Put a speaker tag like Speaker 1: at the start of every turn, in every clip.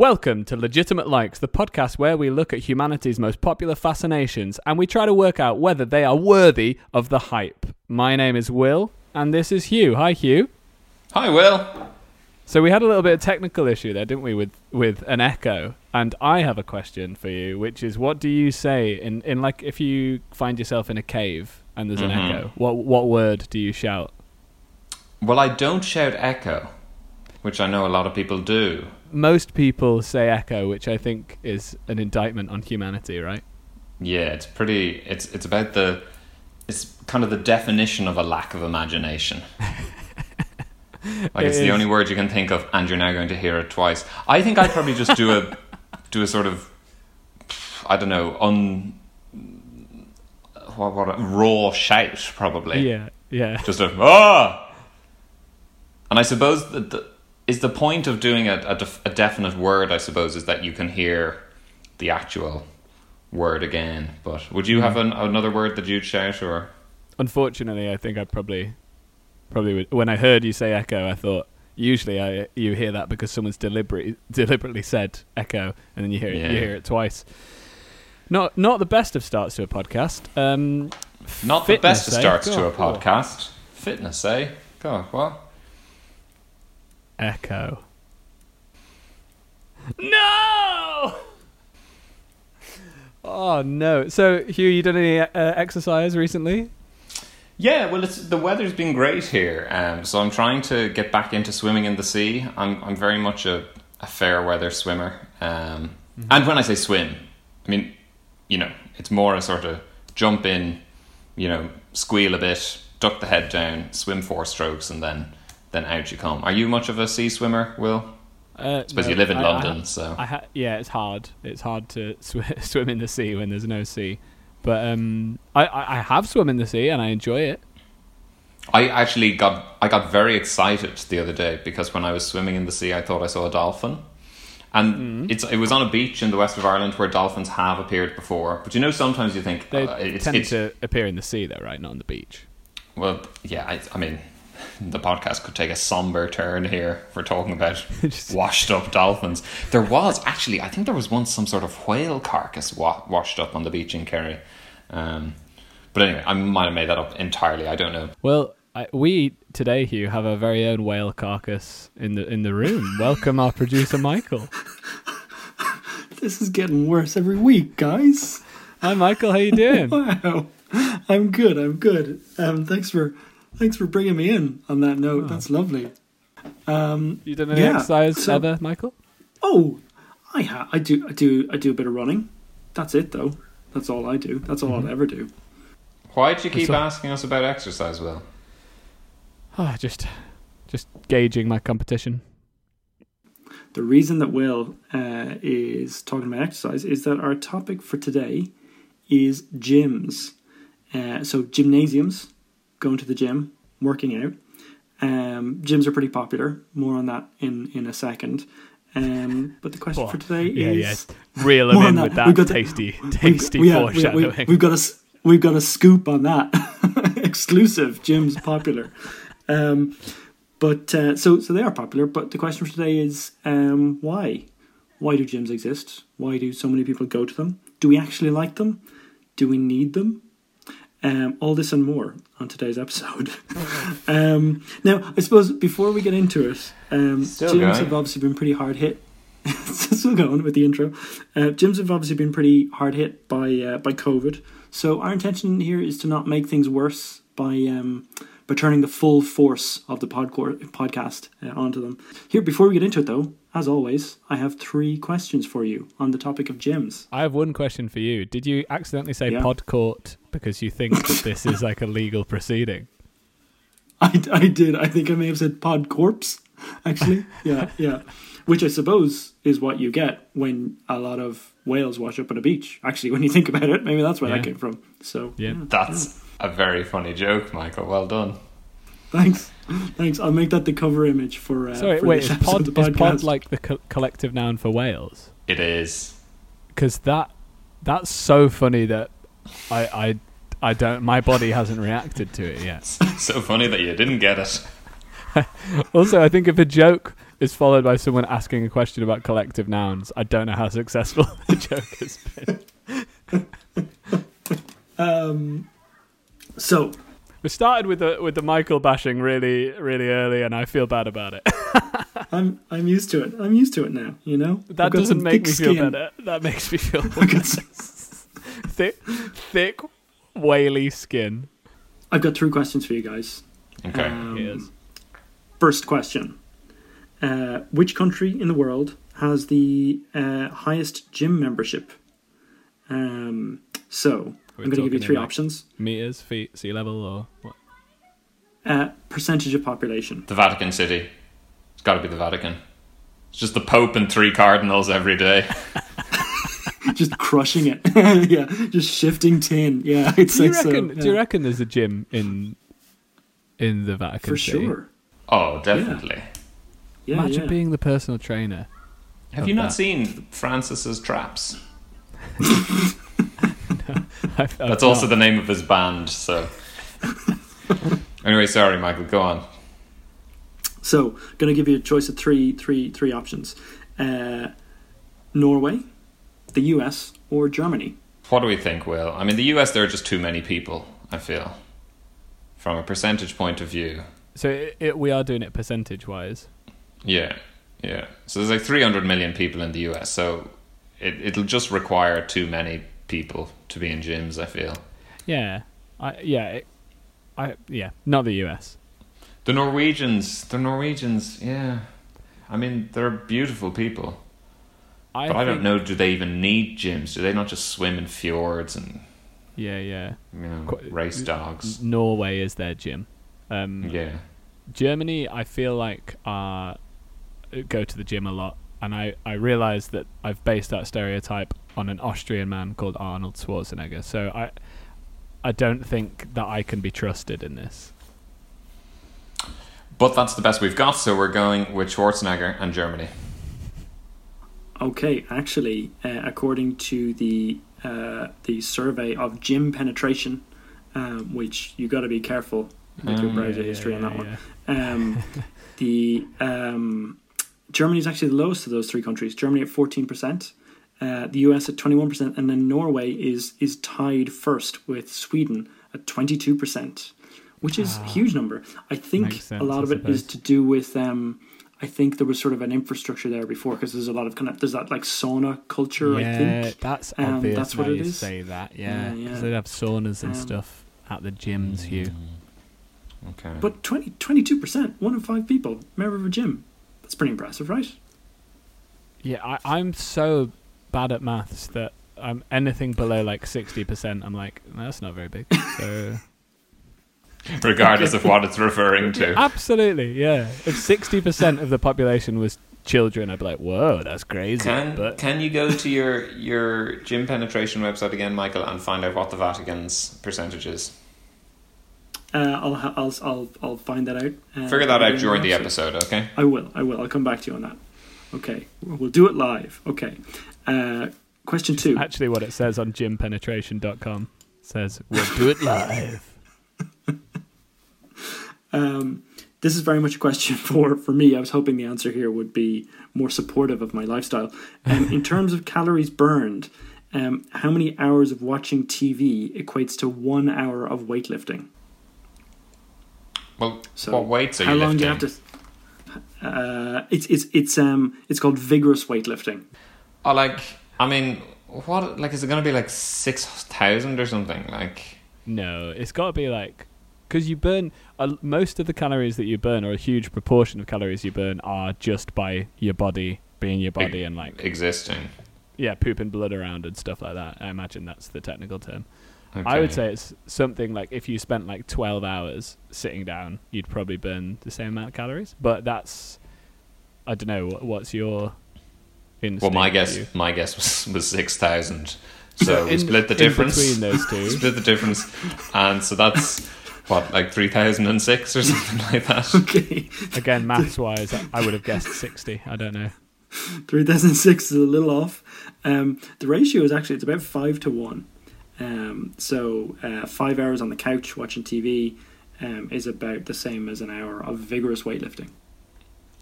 Speaker 1: Welcome to Legitimate Likes, the podcast where we look at humanity's most popular fascinations and we try to work out whether they are worthy of the hype. My name is Will, and this is Hugh. Hi, Hugh.
Speaker 2: Hi, Will.
Speaker 1: So we had a little bit of technical issue there, didn't we, with with an echo? And I have a question for you, which is, what do you say in in like if you find yourself in a cave and there's an
Speaker 2: Mhm.
Speaker 1: echo? What what word do you shout?
Speaker 2: Well, I don't shout echo, which I know a lot of people do.
Speaker 1: Most people say echo, which I think is an indictment on humanity, right?
Speaker 2: Yeah, it's pretty. It's it's about the. It's kind of the definition of a lack of imagination. like
Speaker 1: It
Speaker 2: it's the only word you can think of, and you're now going to hear it twice. I think I'd probably just do a do a sort of I don't know on what what a raw shout probably.
Speaker 1: Yeah, yeah.
Speaker 2: just a ah. And I suppose that the, is the point of doing a, a, def, a definite word. I suppose is that you can hear the actual word again. But would you have an, another word that you'd shout or?
Speaker 1: Unfortunately, I think I probably, probably would, when I heard you say echo, I thought usually I you hear that because someone's deliberately deliberately said echo, and then you hear it,
Speaker 2: Yeah.
Speaker 1: you hear it twice. Not not the best of starts to a podcast. Um,
Speaker 2: Not the best of
Speaker 1: fitness, eh?
Speaker 2: starts to a podcast. Fitness, eh? God, what?
Speaker 1: Echo. No. Oh no! So Hugh, you done any uh, exercise recently?
Speaker 2: Yeah, well, it's the weather's been great here, um, so I'm trying to get back into swimming in the sea. I'm I'm very much a, a fair weather swimmer, um, and when I say swim, I mean, you know, it's more a sort of jump in, you know, squeal a bit, duck the head down, swim four strokes, and then then out you come. Are you much of a sea swimmer, Will?
Speaker 1: Uh,
Speaker 2: Suppose
Speaker 1: no,
Speaker 2: you live in
Speaker 1: I-
Speaker 2: London,
Speaker 1: I,
Speaker 2: so
Speaker 1: I ha- yeah, it's hard. It's hard to sw- swim in the sea when there's no sea. But um, I, I I have swum in the sea and I enjoy it.
Speaker 2: I actually got I got very excited the other day because when I was swimming in the sea, I thought I saw a dolphin, and
Speaker 1: Mm-hmm.
Speaker 2: it's it was on a beach in the west of Ireland where dolphins have appeared before. But you know, sometimes you think
Speaker 1: They
Speaker 2: uh, it's,
Speaker 1: tend
Speaker 2: it's
Speaker 1: to appear in the sea, though, right? Not on the beach.
Speaker 2: well, yeah. I, I mean, the podcast could take a somber turn here for talking about washed up dolphins. There was actually, I think there was once some sort of whale carcass wa- washed up on the beach in Kerry. Um, but anyway, I might have made that up entirely. I don't know.
Speaker 1: Well, I, we today, Hugh, have our very own whale carcass in the in the room. Welcome, our producer Michael.
Speaker 3: This is getting worse every week, guys.
Speaker 1: Hi, Michael. How you doing?
Speaker 3: Wow, I'm good. I'm good. Um, thanks for thanks for bringing me in on that note. That's lovely.
Speaker 1: You done any
Speaker 3: Yeah,
Speaker 1: exercise
Speaker 3: so-
Speaker 1: ever, Michael?
Speaker 3: Oh, I ha- I do I do I do a bit of running. That's it though. That's all I do. That's all I'll ever do.
Speaker 2: Why do you keep
Speaker 1: So-
Speaker 2: asking us about exercise, Will?
Speaker 1: Ah, just, just gauging my competition.
Speaker 3: The reason that Will uh, is talking about exercise is that our topic for today is gyms. Uh, so gymnasiums, going to the gym, working out. Um, gyms are pretty popular. More on that in in a second. Um, but the question for today
Speaker 1: yeah,
Speaker 3: is
Speaker 1: yeah. Reel them in
Speaker 3: that.
Speaker 1: with that
Speaker 3: We've got
Speaker 1: tasty,
Speaker 3: We've-
Speaker 1: tasty
Speaker 3: we- we-
Speaker 1: foreshadowing.
Speaker 3: we've got a we've got a scoop on that exclusive. Gyms popular, um, but uh, so so they are popular. But the question for today is um, why? Why do gyms exist? Why do so many people go to them? Do we actually like them? Do we need them? Um, all this and more on today's episode. um, now, I suppose before we get into it, um,
Speaker 2: Still
Speaker 3: gyms
Speaker 2: going.
Speaker 3: have obviously been pretty hard hit. Still going with the intro. Uh, gyms have obviously been pretty hard hit by uh, by COVID. So our intention here is to not make things worse by um, by turning the full force of the podcor- podcast uh, onto them. Here, before we get into it, though, as always, I have three questions for you on the topic of gyms.
Speaker 1: I have one question for you. Did you accidentally say
Speaker 3: Yeah.
Speaker 1: pod court because you think that this is like a legal proceeding?
Speaker 3: I, I did. I think I may have said pod corpse, actually. Yeah, yeah. Which I suppose is what you get when a lot of whales wash up on a beach. Actually, when you think about it, maybe that's where
Speaker 1: Yeah.
Speaker 3: that came from. So,
Speaker 1: Yeah.
Speaker 2: That's a very funny joke, Michael. Well done.
Speaker 3: thanks. Thanks. I'll make that the cover image for. Uh,
Speaker 1: Sorry,
Speaker 3: for
Speaker 1: wait,
Speaker 3: this
Speaker 1: is pod,
Speaker 3: the
Speaker 1: is pod like the co- collective noun for whales?
Speaker 2: It is.
Speaker 1: Because that that's so funny that I, I I don't my body hasn't reacted to it yet.
Speaker 2: So funny that you didn't get it.
Speaker 1: Also, I think if a joke is followed by someone asking a question about collective nouns, I don't know how successful the joke has been.
Speaker 3: Um, so,
Speaker 1: We started with the with the Michael bashing really really early, and I feel bad about it.
Speaker 3: I'm I'm used to it. I'm used to it now. You know
Speaker 1: That doesn't make me
Speaker 3: thick
Speaker 1: feel
Speaker 3: skin.
Speaker 1: better. That makes me feel
Speaker 3: I've got, some-
Speaker 1: thick, thick, whaley skin.
Speaker 3: I've got three questions for you guys.
Speaker 2: Okay.
Speaker 3: Um,
Speaker 1: Yes.
Speaker 3: First question: uh, Which country in the world has the uh, highest gym membership? Um, so
Speaker 1: We're
Speaker 3: I'm going to give you three
Speaker 1: in, like,
Speaker 3: options.
Speaker 1: Meters, feet, sea level, or what?
Speaker 3: Uh, percentage of population.
Speaker 2: the Vatican City. It's got to be the Vatican. It's just the Pope and three cardinals every day.
Speaker 3: just crushing it. yeah, just shifting tin. Yeah, I'd
Speaker 1: Do
Speaker 3: say
Speaker 1: you reckon?
Speaker 3: so.
Speaker 1: Do you reckon there's a gym in in the Vatican
Speaker 3: For
Speaker 1: City?
Speaker 3: sure.
Speaker 2: Oh, definitely.
Speaker 3: Yeah,
Speaker 1: Imagine
Speaker 3: yeah.
Speaker 1: being the personal trainer.
Speaker 2: Have you not
Speaker 1: that.
Speaker 2: seen Francis's Traps?
Speaker 1: I've- I've
Speaker 2: That's also
Speaker 1: not.
Speaker 2: the name of his band. So. anyway, sorry, Michael. Go on.
Speaker 3: So, going to give you a choice of three, three, three options: uh, Norway, the U.S., or Germany.
Speaker 2: What do we think, Will? I mean, the US, there are just too many people, I feel. From a percentage point of view.
Speaker 1: So it, it, we are doing it percentage wise.
Speaker 2: Yeah, yeah. So there's like 300 million people in the US, so it, it'll just require too many people to be in gyms, I feel.
Speaker 1: Yeah, I yeah, it, I yeah, not the US.
Speaker 2: The Norwegians, the Norwegians, yeah. I mean, they're beautiful people.
Speaker 1: I
Speaker 2: But I don't know, do they even need gyms? Do they not just swim in fjords and,
Speaker 1: Yeah, yeah.
Speaker 2: you know,
Speaker 1: Qu-
Speaker 2: race dogs?
Speaker 1: Norway is their gym. Um,
Speaker 2: Yeah.
Speaker 1: Germany, I feel like uh, go to the gym a lot, and I I realize that I've based that stereotype on an Austrian man called Arnold Schwarzenegger. So I I don't think that I can be trusted in this.
Speaker 2: But that's the best we've got, so we're going with Schwarzenegger and Germany.
Speaker 3: Okay, actually, uh, according to the uh, the survey of gym penetration, um, which you got to be careful with your
Speaker 2: Mm,
Speaker 3: browser
Speaker 1: Yeah,
Speaker 3: history
Speaker 1: yeah,
Speaker 3: on that
Speaker 1: yeah,
Speaker 3: one. Um, the um, Germany is actually the lowest of those three countries. Germany at fourteen percent, uh, the US at twenty one percent, and then Norway is is tied first with Sweden at twenty two percent, which is a huge number. I think
Speaker 1: Ah, sense,
Speaker 3: a lot of it is to do with. Um, I think there was sort of an infrastructure there before because there's a lot of kind of there's that like sauna culture. I think
Speaker 1: that's
Speaker 3: Um,
Speaker 1: obvious.
Speaker 3: that's what it is.
Speaker 1: say that. Yeah,
Speaker 3: Yeah,
Speaker 1: 'cause
Speaker 3: yeah.
Speaker 1: they'd have saunas and
Speaker 3: Um,
Speaker 1: stuff at the gyms. Hugh.
Speaker 2: Okay.
Speaker 3: But 22 percent, one in five people member of a gym. That's pretty impressive, right?
Speaker 1: Yeah, I, I'm so bad at maths that I'm anything below like sixty percent. I'm like, that's not very big. So
Speaker 2: regardless of what it's referring to.
Speaker 1: absolutely, yeah. If sixty percent of the population was children, I'd be like, whoa, that's crazy.
Speaker 2: Can
Speaker 1: but
Speaker 2: can you go to your your gym penetration website again, Michael, and find out what the Vatican's percentage is?
Speaker 3: Uh, I'll, ha- I'll I'll I'll find that out. Uh,
Speaker 2: Figure that out during the episode, okay?
Speaker 3: I will. I will. I'll come back to you on that. Okay, we'll do it live. Okay. Uh, question two.
Speaker 1: actually, what it says on gympenetration.com says we'll do it live.
Speaker 3: Um, this is very much a question for, for me. I was hoping the answer here would be more supportive of my lifestyle. Um, in terms of calories burned, um, how many hours of watching TV equates to one hour of weightlifting?
Speaker 2: Well,
Speaker 3: So
Speaker 2: what weights are
Speaker 3: how
Speaker 2: you
Speaker 3: long
Speaker 2: lifting?
Speaker 3: do you have to? Uh, it's it's it's um it's called vigorous weightlifting.
Speaker 2: Oh, like I mean, what? Like, is it going to be like six thousand or something? Like,
Speaker 1: No, it's got to be like because you burn uh, most of the calories that you burn, or a huge proportion of calories you burn, are just by your body being your body and like
Speaker 2: existing.
Speaker 1: yeah, pooping blood around and stuff like that. I imagine that's the technical term.
Speaker 2: Okay.
Speaker 1: I would say it's something like if you spent like 12 hours sitting down, you'd probably burn the same amount of calories. But that's, I don't know, what, what's your instinct?
Speaker 2: Well, my guess, my guess was was six thousand. So we
Speaker 1: In-
Speaker 2: split the difference.
Speaker 1: between those two.
Speaker 2: split the difference, and so that's what like three thousand and six or something like that.
Speaker 3: Okay,
Speaker 1: Again, maths wise, I would have guessed 60. I don't know.
Speaker 3: three thousand six is a little off. Um, the ratio is actually it's about five to one. Um, so uh, five hours on the couch watching TV um, is about the same as an hour of vigorous weightlifting.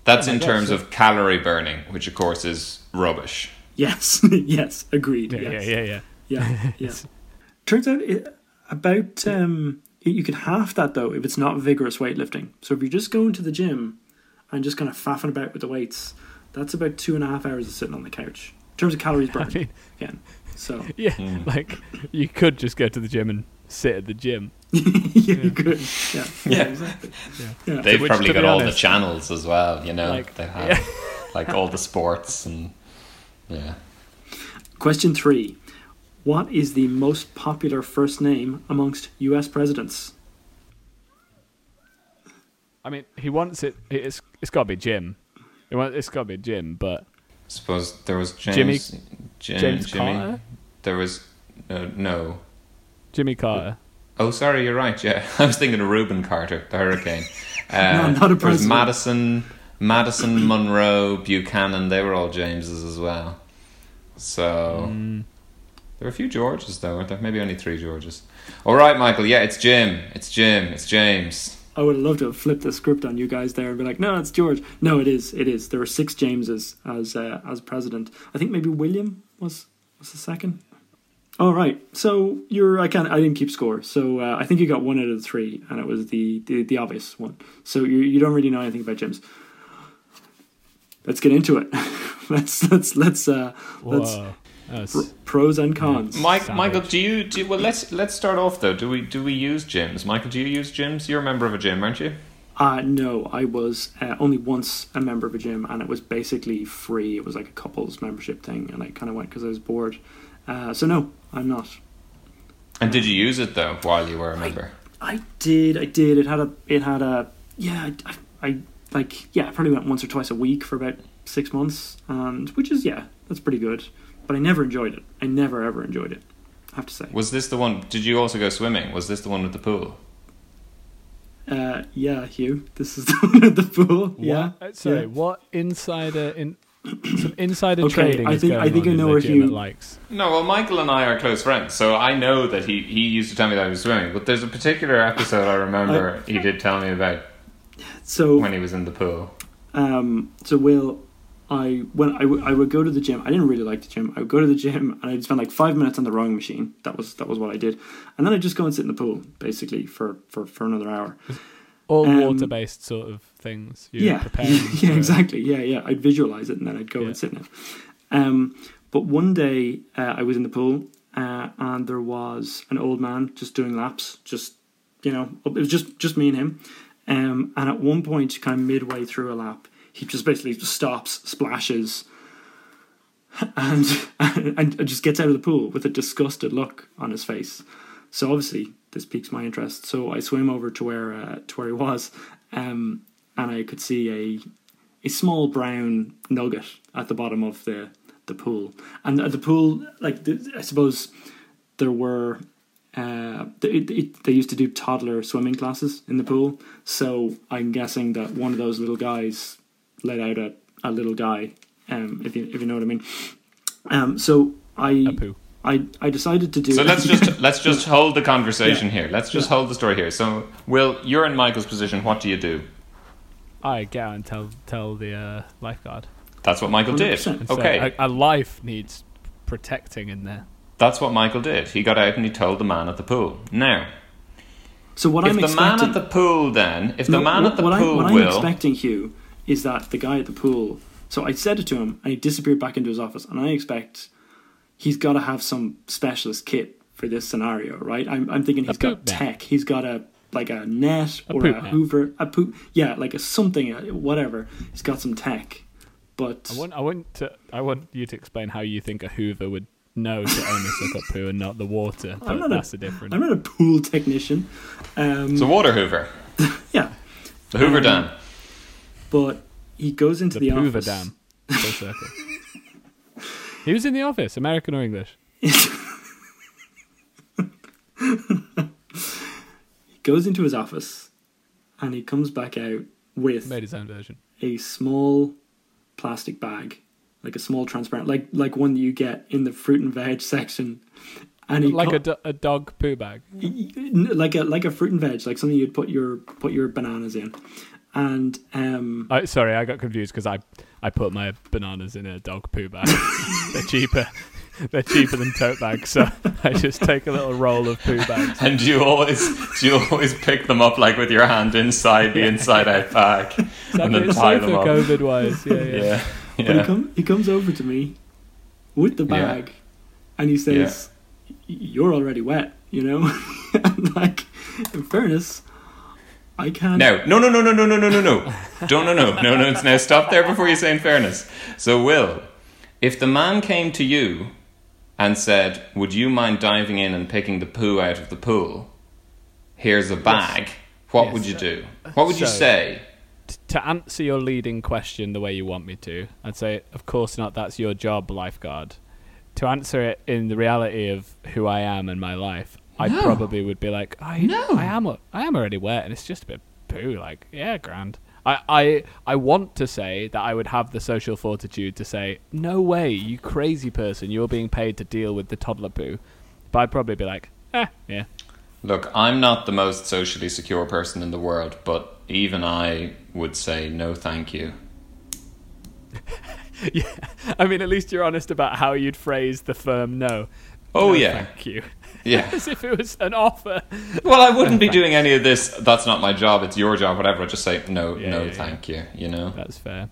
Speaker 2: That's in terms
Speaker 1: so-
Speaker 2: of calorie burning, which of course is rubbish.
Speaker 3: Yes, yes, agreed.
Speaker 1: Yeah,
Speaker 3: yes.
Speaker 1: yeah, yeah, yeah.
Speaker 3: yeah, yeah. Turns out it, about um, you could half that though if it's not vigorous weightlifting. So if you're just going to the gym and just kind of faffing about with the weights, that's about two and a half hours of sitting on the couch in terms of calories
Speaker 1: I
Speaker 3: burned.
Speaker 1: mean,
Speaker 3: again, so
Speaker 1: yeah,
Speaker 2: Hmm.
Speaker 1: like you could just go to the gym and sit at the gym.
Speaker 3: yeah, you could. Yeah,
Speaker 2: Yeah.
Speaker 3: exactly. Yeah.
Speaker 2: They've
Speaker 1: Which,
Speaker 2: probably got
Speaker 1: be
Speaker 2: all the channels as well. You know,
Speaker 1: Like,
Speaker 2: they have
Speaker 1: yeah.
Speaker 2: like all the sports and yeah.
Speaker 3: Question three: What is the most popular first name amongst U.S. presidents?
Speaker 1: I mean, he wants it. It's it's got to be Jim. It wa- It's got to be Jim, but
Speaker 2: I suppose there was
Speaker 1: Jimmy-
Speaker 2: James, Jim,
Speaker 1: James
Speaker 2: Jimmy.
Speaker 1: Carter?
Speaker 2: There was uh, no.
Speaker 1: Jimmy Carter.
Speaker 2: Oh, sorry, you're right. Yeah, I was thinking of Rubin Carter, the Hurricane. Uh,
Speaker 3: No, not a
Speaker 2: there was
Speaker 3: president.
Speaker 2: Madison, Madison, Monroe, Buchanan. They were all Jameses as well. So
Speaker 1: Mm.
Speaker 2: There were a few Georges though, weren't there? Maybe only three Georges. All right, Michael. Yeah, it's Jim. It's Jim. It's James.
Speaker 3: I would have loved to have flipped the script on you guys there and be like, "No, it's George." No, it is. It is. There were six Jameses as uh, as president. I think maybe William was was the second. All right. So you're. I can't. I didn't keep score. So uh, I think you got one out of the three, and it was the the, the obvious one. So you you don't really know anything about James. Let's get into it. let's let's let's uh let's
Speaker 1: Whoa. That's,
Speaker 3: pr- pros and cons.
Speaker 2: Mike,
Speaker 1: Savage.
Speaker 2: Michael, do you do? Well, let's let's start off though. Do we do we use gyms? Michael, do you use gyms? You're a member of a gym, aren't you?
Speaker 3: Uh, no, I was uh, only once a member of a gym, and it was basically free. It was like a couples membership thing, and I kind of went because I was bored. Uh, so no, I'm not.
Speaker 2: And did you use it though while you were a member?
Speaker 3: I did, I did. It had a, it had a, yeah, I, I like, yeah, I probably went once or twice a week for about six months, and which is yeah, that's pretty good. But I never enjoyed it. I never ever enjoyed it. I have to say.
Speaker 2: Was this the one? Did you also go swimming? Was this the one with the pool?
Speaker 3: Uh, yeah, Hugh, this is the one at the pool. Yeah,
Speaker 1: What? Uh, Sorry,
Speaker 3: yeah.
Speaker 1: what insider in some insider
Speaker 3: Okay,
Speaker 1: trading
Speaker 3: I
Speaker 1: is
Speaker 3: think-
Speaker 1: going
Speaker 3: I think
Speaker 1: on
Speaker 3: I know
Speaker 1: the
Speaker 3: where
Speaker 1: gym
Speaker 3: Hugh-
Speaker 1: likes?
Speaker 2: No, well, Michael and I are close friends, so I know that he, he used to tell me that he was swimming. But there's a particular episode I remember he did tell me about
Speaker 3: So
Speaker 2: when he was in the pool.
Speaker 3: Um, so Will, I when I, w- I would go to the gym. I didn't really like the gym. I would go to the gym and I'd spend like five minutes on the rowing machine. That was that was what I did, and then I'd just go and sit in the pool basically for for, for another hour.
Speaker 1: All
Speaker 3: Um,
Speaker 1: water-based sort of things.
Speaker 3: Yeah, yeah, exactly. Yeah, yeah. I'd visualize it and then I'd go
Speaker 1: Yeah.
Speaker 3: and sit in it. Um, but one day uh, I was in the pool uh, and there was an old man just doing laps. Just you know, it was just just me and him. Um, and at one point, kind of midway through a lap, he just basically just stops, splashes, and and just gets out of the pool with a disgusted look on his face. So obviously this piques my interest. So I swim over to where uh, to where he was, um, and I could see a a small brown nugget at the bottom of the the pool. And at the pool, like I suppose there were. Uh, they used to do toddler swimming classes in the pool, so I'm guessing that one of those little guys let out a, a little guy, um, if you if you know what I mean. Um, so I
Speaker 1: A poo.
Speaker 3: I I decided to do.
Speaker 2: So let's just let's just hold the conversation
Speaker 3: Yeah.
Speaker 2: here. Let's just
Speaker 3: Yeah.
Speaker 2: hold the story here. So, Will, you're in Michael's position. What do you do?
Speaker 1: I get out and tell tell the uh, lifeguard.
Speaker 2: That's what Michael did.
Speaker 3: 100%.
Speaker 1: And say,
Speaker 2: Okay,
Speaker 1: a, a life needs protecting in there.
Speaker 2: that's what Michael did. He got out and he told the man at the pool. Now,
Speaker 3: so what
Speaker 2: if
Speaker 3: I'm
Speaker 2: the man at the pool, then if the
Speaker 3: No,
Speaker 2: man
Speaker 3: what,
Speaker 2: at the
Speaker 3: what
Speaker 2: pool
Speaker 3: I, what I'm
Speaker 2: will,
Speaker 3: expecting, Hugh, is that the guy at the pool. So I said it to him, and he disappeared back into his office. And I expect he's got to have some specialist kit for this scenario, right? I'm, I'm thinking he's got
Speaker 1: net.
Speaker 3: tech. He's got a like a net
Speaker 1: A
Speaker 3: or a
Speaker 1: net.
Speaker 3: Hoover, a poop, yeah, like a something, uh, whatever. He's got some tech, but
Speaker 1: I want I want to I want you to explain how you think a Hoover would know to only suck up poo and not the water. But
Speaker 3: not a-
Speaker 1: that's a different.
Speaker 3: I'm not a pool technician. Um,
Speaker 2: it's a water Hoover,
Speaker 3: yeah,
Speaker 2: the Hoover
Speaker 3: Um,
Speaker 2: Dam.
Speaker 3: But he goes into
Speaker 1: the
Speaker 3: the,
Speaker 1: Hoover
Speaker 3: office.
Speaker 1: Dam. He was in the office, American or English.
Speaker 3: He goes into his office, and he comes back out with
Speaker 1: Made his own version.
Speaker 3: a small plastic bag, like a small transparent, like like one that you get in the fruit and veg section, and he
Speaker 1: Like
Speaker 3: co-
Speaker 1: a, do- a dog poo bag.
Speaker 3: like a like a fruit and veg, like something you'd put your put your bananas in, and um,
Speaker 1: I, sorry, I got confused because I I put my bananas in a dog poo bag. They're cheaper. They're cheaper than tote bags, so I just take a little roll of poo bags.
Speaker 2: And do you always do you always pick them up like with your hand inside the inside out bag and then
Speaker 1: it's
Speaker 2: tie them up?
Speaker 1: COVID wise. Yeah, yeah.
Speaker 2: Yeah,
Speaker 3: but he
Speaker 2: yeah.
Speaker 3: come he comes over to me with the
Speaker 2: Yeah.
Speaker 3: bag, and he says, "You're already wet," you know, and like in fairness, I can't.
Speaker 2: No, no, no, no, no, no, no, no, no, no. Don't, no, no, no, no. Now stop there before you say in fairness. So, Will, if the man came to you and said, "Would you mind diving in and picking the poo out of the pool? Here's a bag." What
Speaker 1: Yes.
Speaker 2: would you do? What would you say?
Speaker 1: T- to answer your leading question the way you want me to, I'd say, of course not. That's your job, lifeguard. To answer it in the reality of who I am and my life, I
Speaker 2: No.
Speaker 1: probably would be like, I,
Speaker 2: No.
Speaker 1: I am, a- I am already wet, and it's just a bit poo. Like, yeah, grand. I, I, I want to say that I would have the social fortitude to say, no way, you crazy person, you're being paid to deal with the toddler poo. But I'd probably be like, eh, yeah.
Speaker 2: Look, I'm not the most socially secure person in the world, but even I would say no, thank you.
Speaker 1: yeah. I mean, at least you're honest about how you'd phrase the firm no.
Speaker 2: Oh
Speaker 1: No,
Speaker 2: yeah,
Speaker 1: Thank you.
Speaker 2: Yeah.
Speaker 1: As if it was an offer.
Speaker 2: Well, I wouldn't be doing any of this. That's not my job. It's your job. Whatever. I'd just say no,
Speaker 1: Yeah,
Speaker 2: no,
Speaker 1: yeah, yeah.
Speaker 2: thank you. You know.
Speaker 1: That's fair.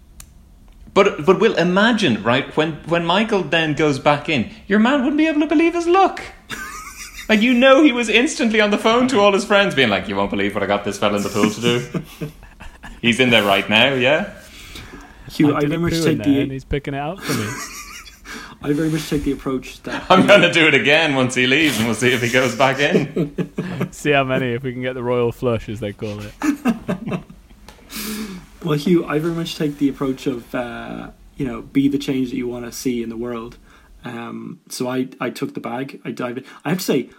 Speaker 2: But but we'll imagine right when when Michael then goes back in, your man wouldn't be able to believe his luck. like you know, he was instantly on the phone to all his friends, being like, "You won't believe what I got this fella in the pool to do." He's in there right now. Yeah.
Speaker 3: Hugh, I
Speaker 1: did
Speaker 3: very
Speaker 1: a
Speaker 3: much take the
Speaker 1: and he's picking it out for me.
Speaker 3: I very much take the approach that
Speaker 2: I'm going to do it again once he leaves, and we'll see if he goes back in.
Speaker 1: See how many, if we can get the royal flush, as they call it.
Speaker 3: Well, Hugh, I very much take the approach of uh, you know be the change that you want to see in the world. Um, so I, I took the bag, I dived in. I have to say,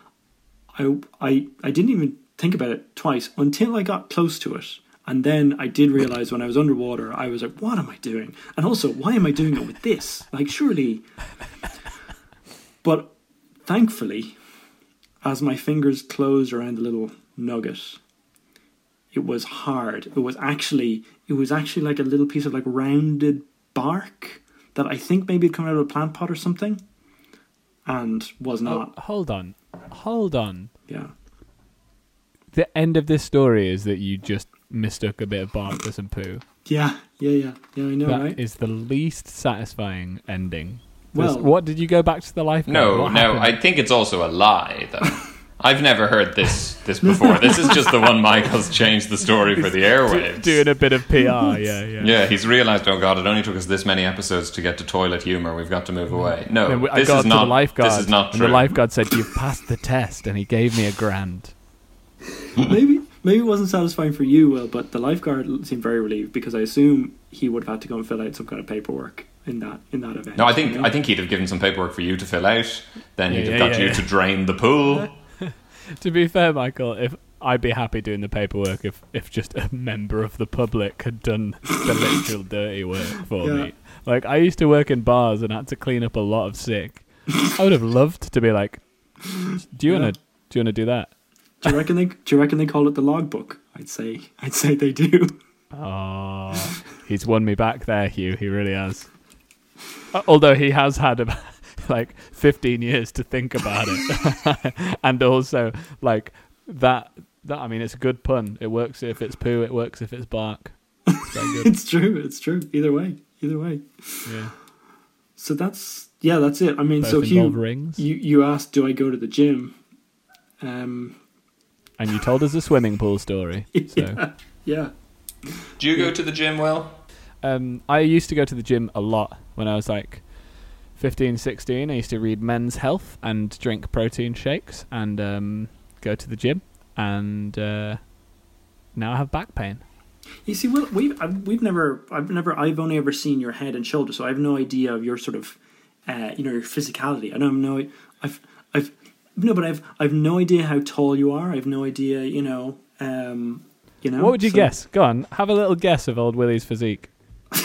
Speaker 3: I, I I didn't even think about it twice until I got close to it, and then I did realize when I was underwater, I was like, what am I doing? And also, why am I doing it with this? Like, surely. But thankfully, as my fingers closed around the little nugget, it was hard. It was actually it was actually like a little piece of like rounded bark that I think maybe had come out of a plant pot or something, and was
Speaker 1: Oh,
Speaker 3: not.
Speaker 1: hold on. Hold on.
Speaker 3: Yeah,
Speaker 1: The end of this story is that you just mistook a bit of bark for some poo.
Speaker 3: yeah, yeah, yeah, yeah. I know,
Speaker 1: That is
Speaker 3: right?
Speaker 1: the least satisfying ending. This-
Speaker 3: Well-
Speaker 1: what did you go back to the lifeguard?
Speaker 2: No,
Speaker 1: What
Speaker 2: no.
Speaker 1: happened?
Speaker 2: I think it's also a lie, though. I've never heard this this before. this is just the one Michael's changed the story for the airwaves.
Speaker 1: Doing a bit of PR, yeah, yeah.
Speaker 2: Yeah, he's realised. Oh God! It only took us this many episodes to get to toilet humour. We've got to move mm. away. No,
Speaker 1: Then we- I
Speaker 2: this
Speaker 1: got
Speaker 2: is
Speaker 1: to
Speaker 2: not.
Speaker 1: the lifeguard,
Speaker 2: This is not
Speaker 1: and
Speaker 2: true.
Speaker 1: the lifeguard said, "You've passed the test," and he gave me a grand.
Speaker 3: maybe maybe it wasn't satisfying for you, Will, but the lifeguard seemed very relieved because I assume he would have had to go and fill out some kind of paperwork in that in that event.
Speaker 2: no, I think
Speaker 3: you know?
Speaker 2: I think he'd have given some paperwork for you to fill out. Then
Speaker 1: Yeah,
Speaker 2: he'd have
Speaker 1: yeah,
Speaker 2: got
Speaker 1: yeah,
Speaker 2: you
Speaker 1: yeah.
Speaker 2: to drain the pool.
Speaker 1: To be fair, Michael, if I'd be happy doing the paperwork if, if just a member of the public had done the literal dirty work for
Speaker 3: Yeah.
Speaker 1: me. Like I used to work in bars and had to clean up a lot of sick. I would have loved to be like, "Do you
Speaker 3: Yeah.
Speaker 1: wanna do you wanna do that?"
Speaker 3: Do you reckon they do you reckon they call it the logbook? I'd say I'd say they do.
Speaker 1: Oh, he's won me back there, Hugh. He really has. Uh, Although he has had about, like 15 years to think about it, and also like that. That I mean, it's a good pun. It works if it's poo. It works if it's bark. It's
Speaker 3: it's true. It's true. Either way. Either way.
Speaker 1: Yeah.
Speaker 3: So that's yeah. That's it. I mean,
Speaker 1: Both
Speaker 3: so Hugh,
Speaker 1: rings.
Speaker 3: you you asked, do I go to the gym? Um.
Speaker 1: And you told us a swimming pool story. So
Speaker 3: Yeah. Yeah.
Speaker 2: Do you go to the gym, Will?
Speaker 1: um, I used to go to the gym a lot when I was like 15, 16. I used to read Men's Health and drink protein shakes and um, go to the gym. And uh, now I have back pain.
Speaker 3: You see, well, we've I've, we've never, I've never, I've only ever seen your head and shoulders, so I have no idea of your sort of, uh, you know, your physicality. I don't know. I've, I've, no, but I've, I've no idea how tall you are. I've no idea, you know, um, you know.
Speaker 1: What would you
Speaker 3: so,
Speaker 1: guess? Go on, have a little guess of old Willie's physique.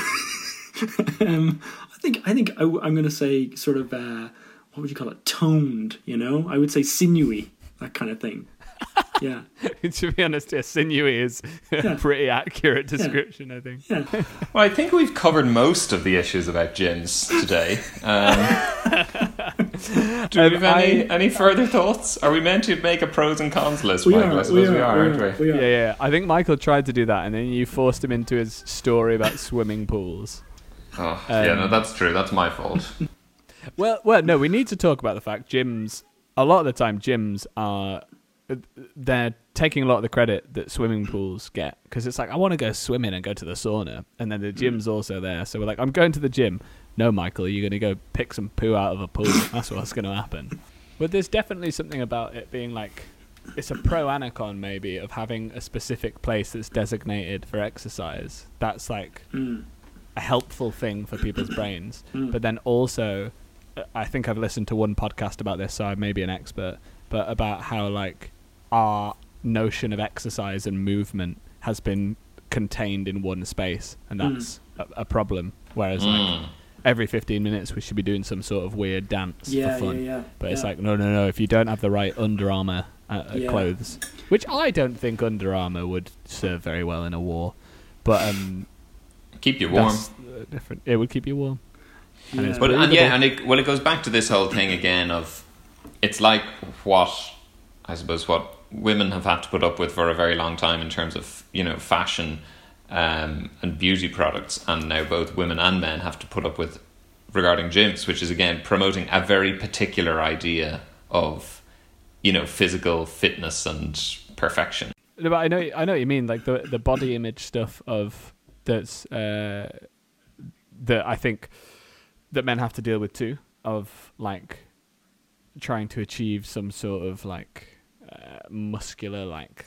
Speaker 3: Um, I think, I think I, am going to say sort of, uh, what would you call it? Toned. You know, I would say sinewy, that kind of thing. Yeah,
Speaker 1: to be honest, yeah, sinewy is a
Speaker 3: Yeah.
Speaker 1: pretty accurate description, I think.
Speaker 3: yeah.
Speaker 2: Well, I think we've covered most of the issues about gyms today. Um, do we
Speaker 1: Um,
Speaker 2: have any,
Speaker 1: I-
Speaker 2: any further thoughts? Are we meant to make a pros and cons list,
Speaker 3: We
Speaker 2: Michael?
Speaker 3: are,
Speaker 2: I suppose we are, aren't
Speaker 3: we
Speaker 2: we?
Speaker 3: are.
Speaker 1: Yeah, yeah. I think Michael tried to do that, and then you forced him into his story about swimming pools.
Speaker 2: Oh, yeah,
Speaker 1: Um,
Speaker 2: no, that's true. That's my fault.
Speaker 1: Well, well, no, we need to talk about the fact gyms. A lot of the time, gyms are they're taking a lot of the credit that swimming pools get because it's like I want to go swimming and go to the sauna, and then the gym's also there. So we're like, I'm going to the gym. No, Michael, you're going to go pick some poo out of a pool. That's what's going to happen. But there's definitely something about it being like it's a pro and a con maybe of having a specific place that's designated for exercise. That's like
Speaker 3: Mm.
Speaker 1: a helpful thing for people's brains.
Speaker 3: Mm.
Speaker 1: But then also, uh, I think I've listened to one podcast about this, so I may be an expert, but about how like our notion of exercise and movement has been contained in one space, and
Speaker 3: Mm.
Speaker 1: that's a, a problem. Whereas like every 15 minutes we should be doing some sort of weird dance
Speaker 3: Yeah,
Speaker 1: for fun.
Speaker 3: yeah.
Speaker 1: But it's like no, no, no. If you don't have the right Under Armour uh, uh,
Speaker 3: Yeah.
Speaker 1: clothes, which I don't think Under Armour would serve very well in a war, but um,
Speaker 2: Keep you warm.
Speaker 1: uh, different. It would keep you warm. And
Speaker 3: Yeah.
Speaker 2: But and yeah, and it, well, it goes back to this whole thing again of it's like what I suppose what women have had to put up with for a very long time in terms of you know fashion um, and beauty products, and now both women and men have to put up with regarding gyms, which is again promoting a very particular idea of you know physical fitness and perfection.
Speaker 1: No, but I know, I know what you mean. Like the the body image stuff of that's uh, that I think that men have to deal with too. Of like trying to achieve some sort of like uh, muscular like.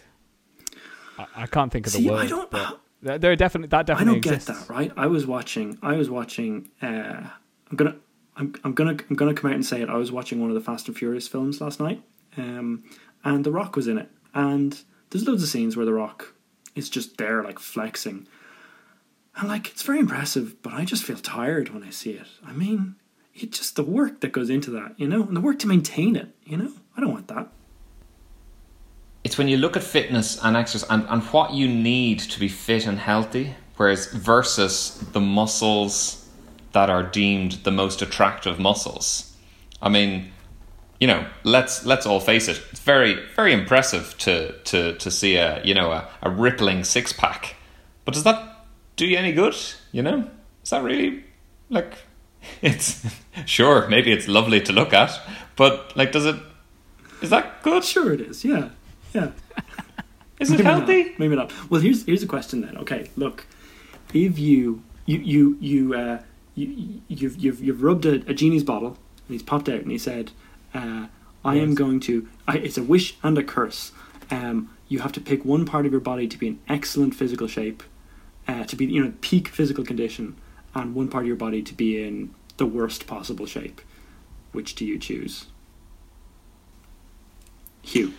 Speaker 1: I, I can't think of
Speaker 3: See,
Speaker 1: the
Speaker 3: I
Speaker 1: word.
Speaker 3: don't-
Speaker 1: but there, are definitely that
Speaker 3: I don't
Speaker 1: exists.
Speaker 3: get that, right? I was watching. I was watching. Uh, I'm gonna. I'm, I'm gonna. I'm gonna come out and say it. I was watching one of the Fast and Furious films last night, um, and The Rock was in it. And there's loads of scenes where The Rock is just there, like flexing, and like it's very impressive. But I just feel tired when I see it. I mean, it's just the work that goes into that, you know, and the work to maintain it. You know, I don't want that.
Speaker 2: It's when you look at fitness and exercise and, and what you need to be fit and healthy, whereas versus the muscles that are deemed the most attractive muscles. I mean, you know, let's let's all face it. It's very very impressive to to to see a you know a, a rippling six pack, but does that do you any good? You know, is that really like? It's sure maybe it's lovely to look at, but like, does it Is that good?
Speaker 3: Sure, it is. Yeah, yeah.
Speaker 2: Is it
Speaker 3: Maybe not.
Speaker 2: healthy?
Speaker 3: Maybe not. Well, here's here's a question then. Okay, look, if you you you you uh, you you've you've you've rubbed a, a genie's bottle and he's popped out and he said, uh, "I am going to." I, it's a wish and a curse. Um, you have to pick one part of your body to be in excellent physical shape, uh, to be you know peak physical condition, and one part of your body to be in the worst possible shape. Which do you choose? Hugh.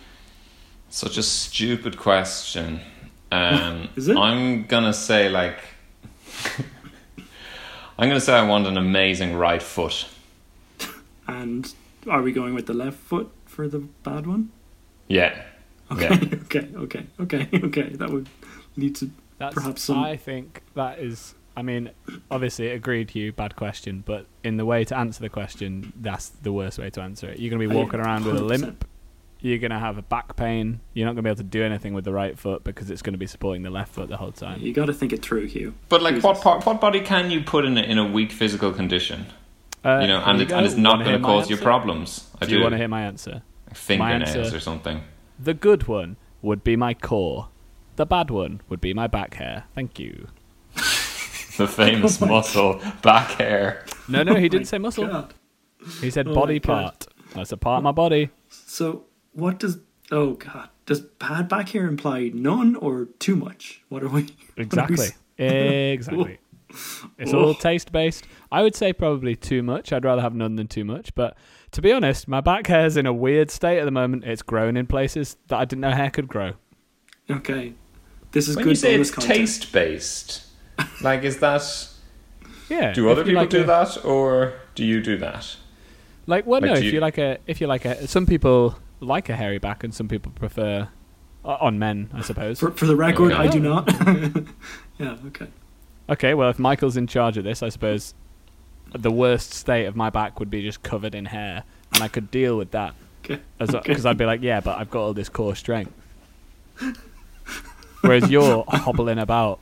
Speaker 2: Such a stupid question. Um,
Speaker 3: Is it?
Speaker 2: I'm gonna say like. I'm gonna say I want an amazing right foot.
Speaker 3: And are we going with the left foot for the bad one?
Speaker 2: Yeah.
Speaker 3: Okay,
Speaker 2: Yeah.
Speaker 3: okay, okay, okay, okay. That would lead to
Speaker 1: That's,
Speaker 3: perhaps some.
Speaker 1: I think that is. I mean, obviously, agreed, Hugh. Bad question, but in the way to answer the question, that's the worst way to answer it. You're going to be walking around with a limp. You're going to have a back pain. You're not going to be able to do anything with the right foot because it's going to be supporting the left foot the whole time.
Speaker 3: You got to think it through, Hugh.
Speaker 2: But like, what part, what body can you put in a, in a weak physical condition?
Speaker 1: Uh,
Speaker 2: You know, and,
Speaker 1: you
Speaker 2: it, and it's not going to cause you
Speaker 1: answer?
Speaker 2: problems. I
Speaker 1: Do
Speaker 2: do.
Speaker 1: you want to hear my answer?
Speaker 2: fingernails
Speaker 1: answer?
Speaker 2: or something.
Speaker 1: The good one would be my core. The bad one would be my back hair. Thank you.
Speaker 2: The famous muscle back hair.
Speaker 1: No, no, he
Speaker 3: Oh
Speaker 1: didn't
Speaker 3: my
Speaker 1: say muscle.
Speaker 3: God.
Speaker 1: He said
Speaker 3: Oh
Speaker 1: body
Speaker 3: my God.
Speaker 1: part. That's a part of my body.
Speaker 3: So, what does? Oh God, does bad back hair imply none or too much? What are we? what are we
Speaker 1: Exactly.
Speaker 3: s-
Speaker 1: exactly. It's all taste based. I would say probably too much. I'd rather have none than too much. But to be honest, my back hair's in a weird state at the moment. It's grown in places that I didn't know hair could grow.
Speaker 3: Okay, this is
Speaker 2: When
Speaker 3: good
Speaker 2: you say it's taste based, like, is that.
Speaker 1: Yeah.
Speaker 2: Do other people
Speaker 1: like
Speaker 2: do
Speaker 1: a-
Speaker 2: that, or do you do that?
Speaker 1: Like, well,
Speaker 2: Like,
Speaker 1: no.
Speaker 2: do
Speaker 1: If
Speaker 2: you-
Speaker 1: you like a, if you like a, some people like a hairy back, and some people prefer uh, on men, I suppose.
Speaker 3: For, for the record,
Speaker 2: Okay.
Speaker 3: I do not. yeah. Okay.
Speaker 1: Okay, well, if Michael's in charge of this, I suppose the worst state of my back would be just covered in hair, and I could deal with that
Speaker 3: Okay.
Speaker 1: because
Speaker 3: Okay.
Speaker 1: I'd be like, yeah, but I've got all this core strength. Whereas you're hobbling about,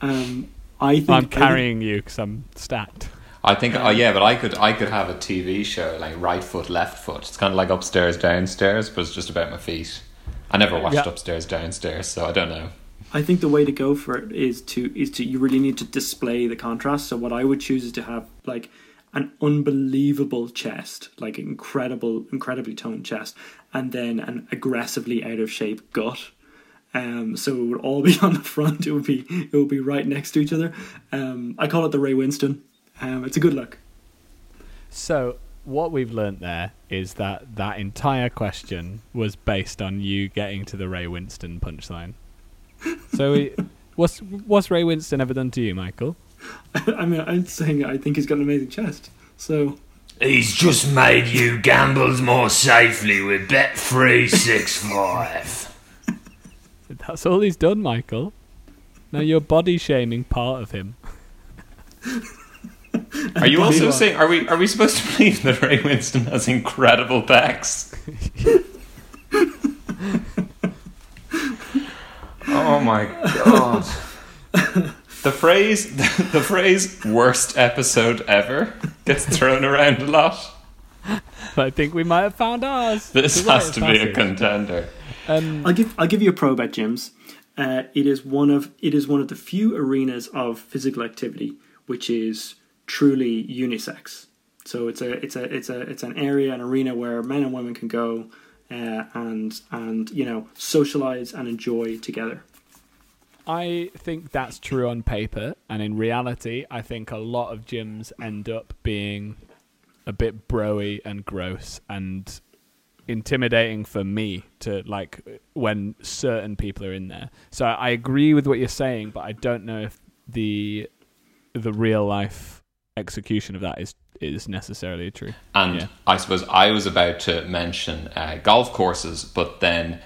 Speaker 3: Um, I think I
Speaker 1: I'm
Speaker 3: think-
Speaker 1: carrying you because I'm stacked.
Speaker 2: I think, oh yeah, but I could, I could have a TV show like right foot, left foot. It's kind of like upstairs, downstairs, but it's just about my feet. I never watched
Speaker 1: Yeah.
Speaker 2: upstairs, downstairs, so I don't know.
Speaker 3: I think the way to go for it is to is to you really need to display the contrast. So what I would choose is to have like an unbelievable chest, like incredible, incredibly toned chest, and then an aggressively out of shape gut. Um, so it would all be on the front. It would be it would be right next to each other. Um, I call it the Ray Winstone. Um, it's a good look.
Speaker 1: So what we've learnt there is that that entire question was based on you getting to the Ray Winstone punchline. So we, what's what's Ray Winstone ever done to you, Michael?
Speaker 3: I mean, I'm saying I think he's got an amazing chest. So
Speaker 4: He's just made you gamble more safely with Bet365.
Speaker 1: That's all he's done, Michael. Now you're body shaming part of him.
Speaker 2: Are you also saying, are we, are we supposed to believe that Ray Winstone has incredible backs? oh my god. The phrase, the phrase "worst episode ever" gets thrown around a lot.
Speaker 1: I think we might have found ours.
Speaker 2: This
Speaker 1: It's a rite
Speaker 2: has
Speaker 1: of
Speaker 2: to be a contender.
Speaker 1: Um,
Speaker 3: I'll give I'll give you a pro about gyms. Uh, it is one of it is one of the few arenas of physical activity which is truly unisex. So it's a it's a it's a it's an area an arena where men and women can go uh, and and you know socialize and enjoy together.
Speaker 1: I think that's true on paper, and in reality, I think a lot of gyms end up being a bit broy and gross and intimidating for me to like when certain people are in there. So I agree with what you're saying, but I don't know if the the real life execution of that is is necessarily true.
Speaker 2: And
Speaker 1: Yeah.
Speaker 2: I suppose I was about to mention uh, golf courses, but then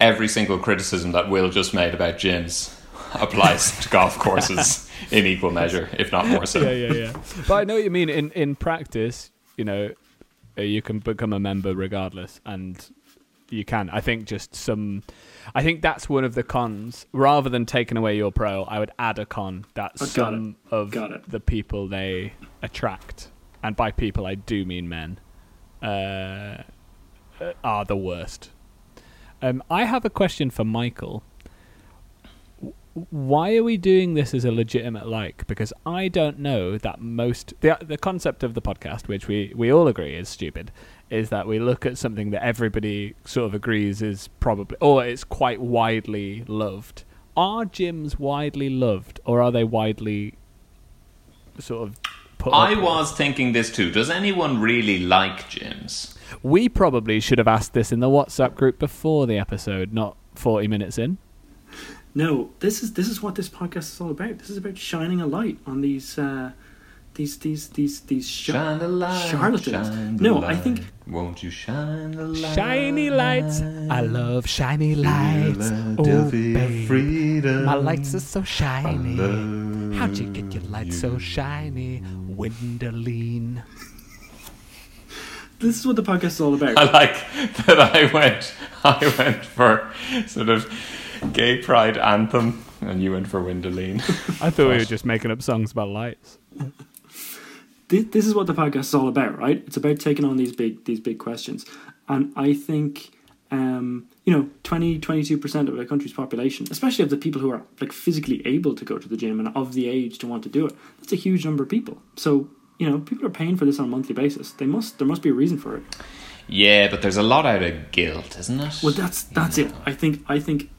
Speaker 2: every single criticism that Will just made about gyms applies to golf courses in equal measure, if not more so.
Speaker 1: yeah, yeah, yeah. But I know what you mean. In in practice, you know, uh, you can become a member regardless, and you can. I think just some. I think that's one of the cons. Rather than taking away your pro, I would add a con that
Speaker 3: Oh,
Speaker 1: some of the people they attract, and by people I do mean men, uh, uh, are the worst. Um, I have a question for Michael. Why are we doing this as a legitimate like? Because I don't know that most the the concept of the podcast, which we we all agree is stupid, is that we look at something that everybody sort of agrees is probably or it's quite widely loved. Are gyms widely loved, or are they widely sort of put?
Speaker 2: I
Speaker 1: up with?
Speaker 2: was thinking this too. Does anyone really like gyms?
Speaker 1: We probably should have asked this in the WhatsApp group before the episode, not 40 minutes in.
Speaker 3: No, this is this is what this podcast is all about. This is about shining a light on these uh, these these these these sh-
Speaker 2: Shine the light,
Speaker 3: charlatans.
Speaker 2: shine the
Speaker 3: no, I think
Speaker 2: Won't you shine the light?
Speaker 1: Shiny lights. I love shiny lights. Oh, babe.
Speaker 2: freedom.
Speaker 1: My lights are so shiny. How'd you get your lights so shiny? Windolene.
Speaker 3: this is what the podcast is all about.
Speaker 2: I like that I went I went for sort of gay pride anthem and you went for Windolene.
Speaker 1: I thought we were just making up songs about lights.
Speaker 3: This, this is what the podcast is all about, right? It's about taking on these big these big questions, and I think um, you know 20 22 percent of the country's population, especially of the people who are like physically able to go to the gym and of the age to want to do it, that's a huge number of people. So you know people are paying for this on a monthly basis. They must there must be a reason for it.
Speaker 2: yeah, but there's a lot out of guilt, isn't it?
Speaker 3: Well, that's that's it. I think I think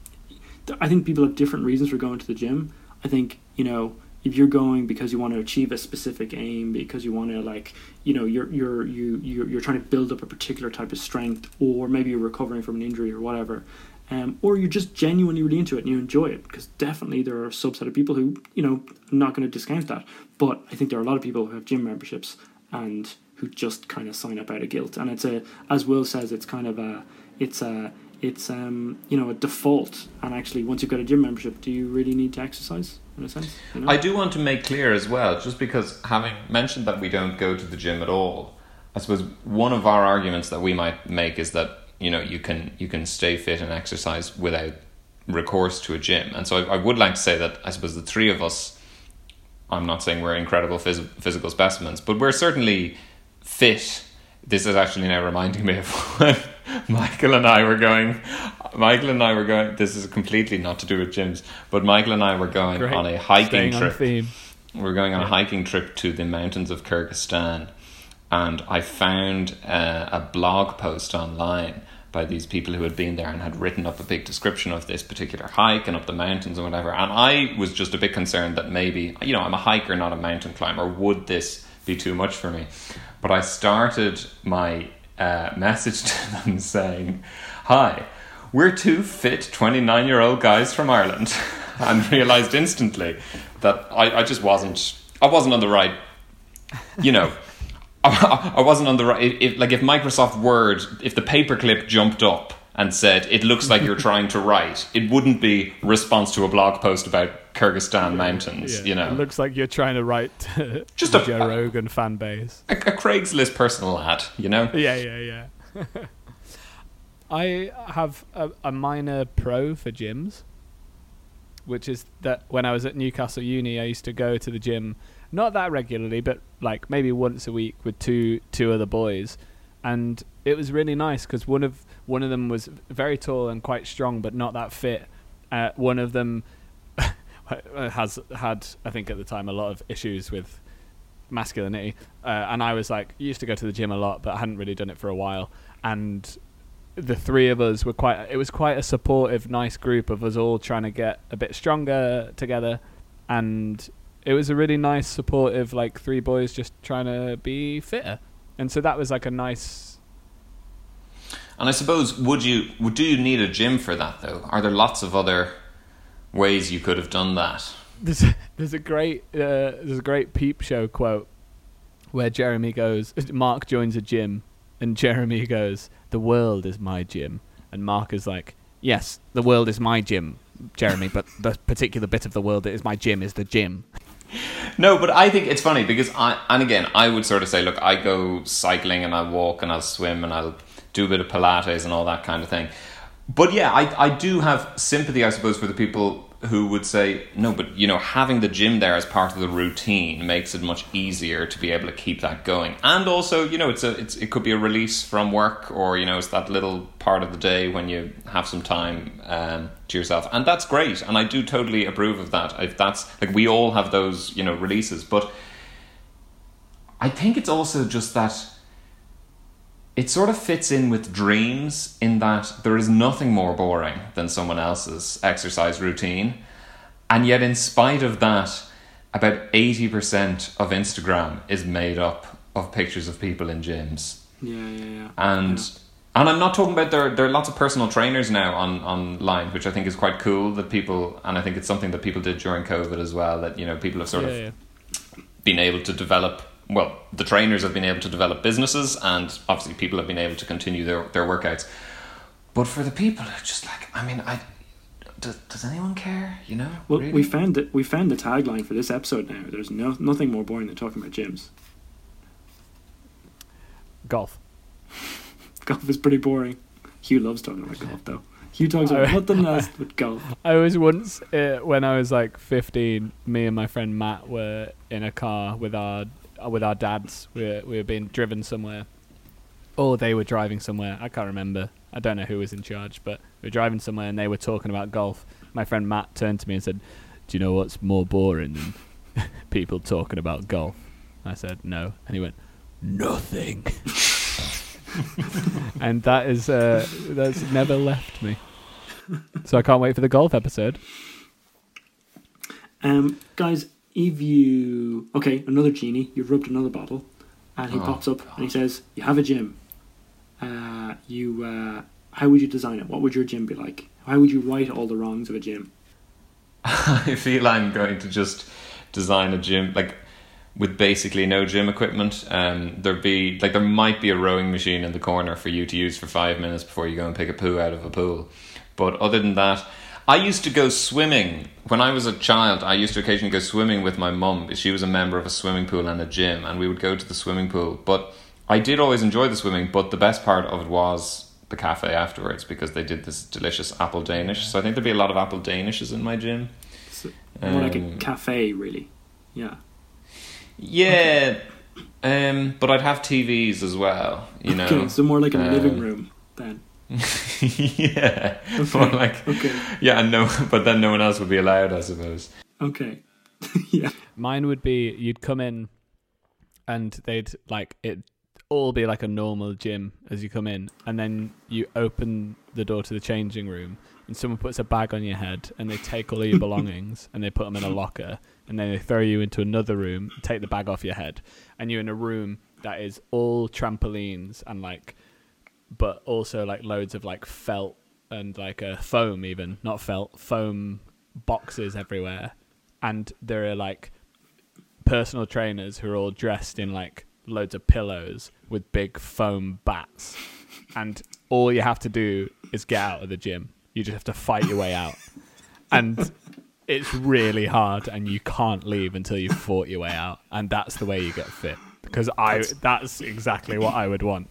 Speaker 3: I think people have different reasons for going to the gym. I think you know if you're going because you want to achieve a specific aim, because you want to like you know you're you're you you're, you're trying to build up a particular type of strength, or maybe you're recovering from an injury or whatever. Um, or you're just genuinely really into it and you enjoy it because definitely there are a subset of people who you know I'm not going to discount that. But I think there are a lot of people who have gym memberships and who just kind of sign up out of guilt. And it's a as Will says it's kind of a it's a it's um you know a default. And actually once you've got a gym membership do you really need to exercise in a sense you know?
Speaker 2: I do want to make clear as well, just because having mentioned that we don't go to the gym at all, I suppose one of our arguments that we might make is that you know you can you can stay fit and exercise without recourse to a gym, and so I, I would like to say that I suppose the three of us, I'm not saying we're incredible phys- physical specimens, but we're certainly fit. This is actually now reminding me of Michael and I were going. Michael and I were going. This is completely not to do with gyms, but Michael and I were going
Speaker 1: Great.
Speaker 2: on a hiking
Speaker 1: Staying
Speaker 2: trip.
Speaker 1: theme.
Speaker 2: We're going on a hiking trip to the mountains of Kyrgyzstan, and I found uh, a blog post online by these people who had been there and had written up a big description of this particular hike and up the mountains and whatever. And I was just a bit concerned that maybe, you know, I'm a hiker, not a mountain climber. Would this be too much for me? But I started my uh, message to them saying, Hi, we're two fit 29 year old guys from Ireland. and realized instantly that I, I just wasn't, I wasn't on the right, you know. I, I wasn't on the right. If, like if Microsoft Word, if the paperclip jumped up and said, "It looks like you're trying to write," it wouldn't be response to a blog post about Kyrgyzstan mountains.
Speaker 1: Yeah.
Speaker 2: You know,
Speaker 1: It looks like you're trying to write to
Speaker 2: Just a-
Speaker 1: Joe Rogan fan base.
Speaker 2: a, a Craigslist personal ad. You know,
Speaker 1: Yeah, yeah, yeah. I have a, a minor pro for gyms, which is that when I was at Newcastle Uni, I used to go to the gym not that regularly, but like maybe once a week with two two other boys, and it was really nice because one of one of them was very tall and quite strong, but not that fit. Uh, one of them has had, I think, at the time, a lot of issues with masculinity, uh, and I was like used to go to the gym a lot, but I hadn't really done it for a while, and the three of us were quite. It was quite a supportive, nice group of us all trying to get a bit stronger together, and it was a really nice, supportive, like three boys just trying to be fitter, and so that was like a nice.
Speaker 2: and I suppose would you would do you need a gym for that though? Are there lots of other ways you could have done that?
Speaker 1: There's there's a great uh, there's a great peep show quote where Jeremy goes Mark joins a gym and Jeremy goes the world is my gym and Mark is like yes the world is my gym Jeremy but the particular bit of the world that is my gym is the gym
Speaker 2: No, but I think it's funny because I and again I would sort of say, look, I go cycling and I'll walk and I'll swim and I'll do a bit of Pilates and all that kind of thing. But yeah, I I do have sympathy, I suppose, for the people who would say, no, but you know, having the gym there as part of the routine makes it much easier to be able to keep that going. And also, you know, it's a it's it could be a release from work, or you know, it's that little part of the day when you have some time um, to yourself, and that's great. And I do totally approve of that. If that's like we all have those, you know, releases, but I think it's also just that it sort of fits in with dreams in that there is nothing more boring than someone else's exercise routine. And yet, in spite of that, about 80% of Instagram is made up of pictures of people in gyms.
Speaker 3: Yeah, yeah, yeah.
Speaker 2: And and I'm not talking about there there are lots of personal trainers now on online, which I think is quite cool that people and I think it's something that people did during COVID as well, that you know, people have sort
Speaker 1: Yeah,
Speaker 2: of
Speaker 1: yeah.
Speaker 2: been able to develop well the trainers have been able to develop businesses and obviously people have been able to continue their, their workouts but for the people who just like i mean i does, does anyone care you know
Speaker 3: Well,
Speaker 2: really?
Speaker 3: we found it. We found the tagline for this episode now. There's no nothing more boring than talking about gyms.
Speaker 1: Golf.
Speaker 3: Golf is pretty boring. Hugh loves talking about golf, though. Hugh talks about nothing else but golf.
Speaker 1: I was once uh, when I was like 15. Me and my friend Matt were in a car with our with our dads. We were, we were being driven somewhere, or they were driving somewhere. I can't remember. I don't know who was in charge, but we were driving somewhere and they were talking about golf. My friend Matt turned to me and said, "Do you know what's more boring than people talking about golf?" I said, "No," and he went, "Nothing." and that is uh, that's never left me. So I can't wait for the golf episode.
Speaker 3: Um, guys, if you okay, another genie, you've rubbed another bottle, and he
Speaker 2: Oh,
Speaker 3: pops up and he says, "You have a gym. Uh, you, uh, how would you design it? What would your gym be like? How would you right all the wrongs of a gym?"
Speaker 2: i feel i'm going to just design a gym like with basically no gym equipment um there'd be like there might be a rowing machine in the corner for you to use for five minutes before you go and pick a poo out of a pool but other than that I used to go swimming when I was a child. I used to occasionally go swimming with my mum. She was a member of a swimming pool and a gym, and we would go to the swimming pool. But I did always enjoy the swimming. But the best part of it was the cafe afterwards because they did this delicious apple Danish. So I think there'd be a lot of apple Danishes in my gym.
Speaker 3: So, more like a
Speaker 2: Um,
Speaker 3: cafe, really. Yeah.
Speaker 2: Yeah, um, but I'd have TVs as well. You know,
Speaker 3: Okay, so more like a living
Speaker 2: Um,
Speaker 3: room then.
Speaker 2: yeah,
Speaker 3: Okay.
Speaker 2: more like
Speaker 3: Okay.
Speaker 2: yeah, and no, but then no one else would be allowed, I suppose.
Speaker 3: Okay. yeah.
Speaker 1: Mine would be you'd come in and they'd like it all be like a normal gym as you come in and then you open the door to the changing room and someone puts a bag on your head and they take all of your belongings and they put them in a locker and then they throw you into another room take the bag off your head and you're in a room that is all trampolines and like but also like loads of like felt and like a foam even not felt foam boxes everywhere. And there are like personal trainers who are all dressed in like loads of pillows with big foam bats. And all you have to do is get out of the gym. You just have to fight your way out. And it's really hard and you can't leave until you've fought your way out. And that's the way you get fit. Because i that's exactly what i would want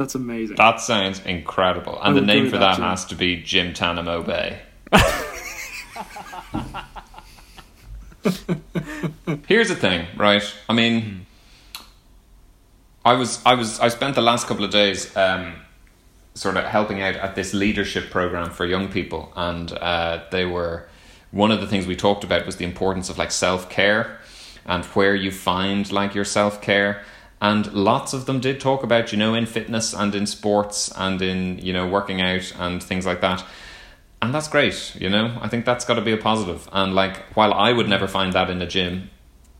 Speaker 3: That's amazing.
Speaker 2: That sounds incredible, and
Speaker 3: I
Speaker 2: the name for
Speaker 3: that
Speaker 2: that has to be Jim Tanamo Bay. Here's the thing, right? I mean, I was, I was, I spent the last couple of days, um, sort of helping out at this leadership program for young people, and uh, they were one of the things we talked about was the importance of like self care and where you find like your self care. And lots of them did talk about, you know, in fitness and in sports and in, you know, working out and things like that. And that's great, you know. I think that's got to be a positive. And like, while I would never find that in a gym,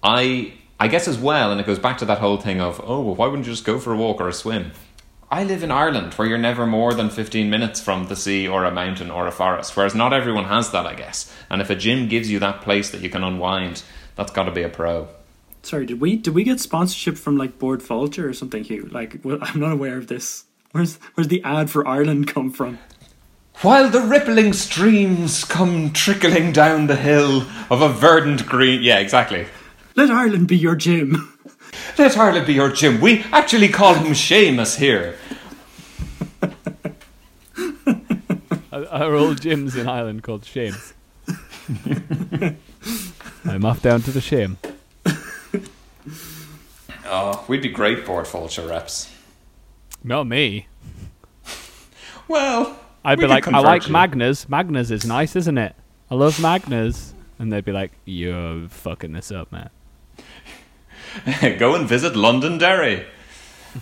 Speaker 2: I I guess as well, and it goes back to that whole thing of, oh, well, why wouldn't you just go for a walk or a swim? I live in Ireland where you're never more than 15 minutes from the sea or a mountain or a forest, whereas not everyone has that, I guess. And if a gym gives you that place that you can unwind, that's got to be a pro.
Speaker 3: Sorry, did we did we get sponsorship from like Bord Fáilte or something, Hugh? Like, well, I'm not aware of this. Where's where's the ad for Ireland come from?
Speaker 2: While the rippling streams come trickling down the hill of a verdant green. Yeah, exactly.
Speaker 3: Let Ireland be your gym.
Speaker 2: Let Ireland be your gym. We actually call him Seamus here.
Speaker 1: Our old gyms in ireland called Shame. I'm off down to the shim.
Speaker 2: Oh, we'd be great Bord Fáilte reps.
Speaker 1: Not me.
Speaker 2: Well,
Speaker 1: I'd
Speaker 2: we
Speaker 1: be like, I like
Speaker 2: you.
Speaker 1: Magnus. Magners is nice, isn't it? I love Magners. And they'd be like, you're fucking this up, man.
Speaker 2: Go and visit Londonderry.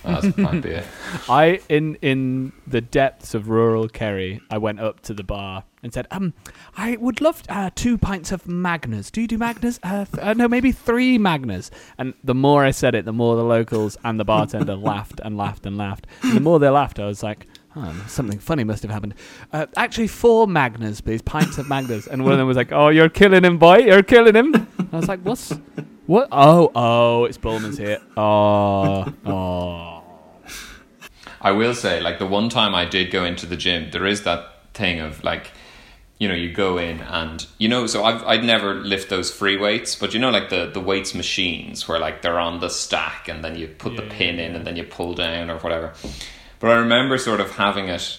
Speaker 2: That might be it.
Speaker 1: I in in the depths of rural Kerry, I went up to the bar and said, "Um, I would love uh, two pints of Magners. Do you do Magners? Uh, th- uh, no, maybe three Magners." And the more I said it, the more the locals and the bartender laughed and laughed and laughed. And the more they laughed, I was like, "Oh, something funny must have happened." Uh, actually, four Magners, please, pints of Magners. And one of them was like, "Oh, you're killing him, boy! You're killing him." And I was like, "What's?" What? Oh, oh, it's Bulmers here. Oh, oh.
Speaker 2: I will say, like the one time I did go into the gym, there is that thing of like, you know, you go in and you know, so I've I'd never lift those free weights, but you know, like the the weights machines where like they're on the stack and then you put the pin
Speaker 1: yeah,
Speaker 2: in and then you pull down or whatever. But I remember sort of having it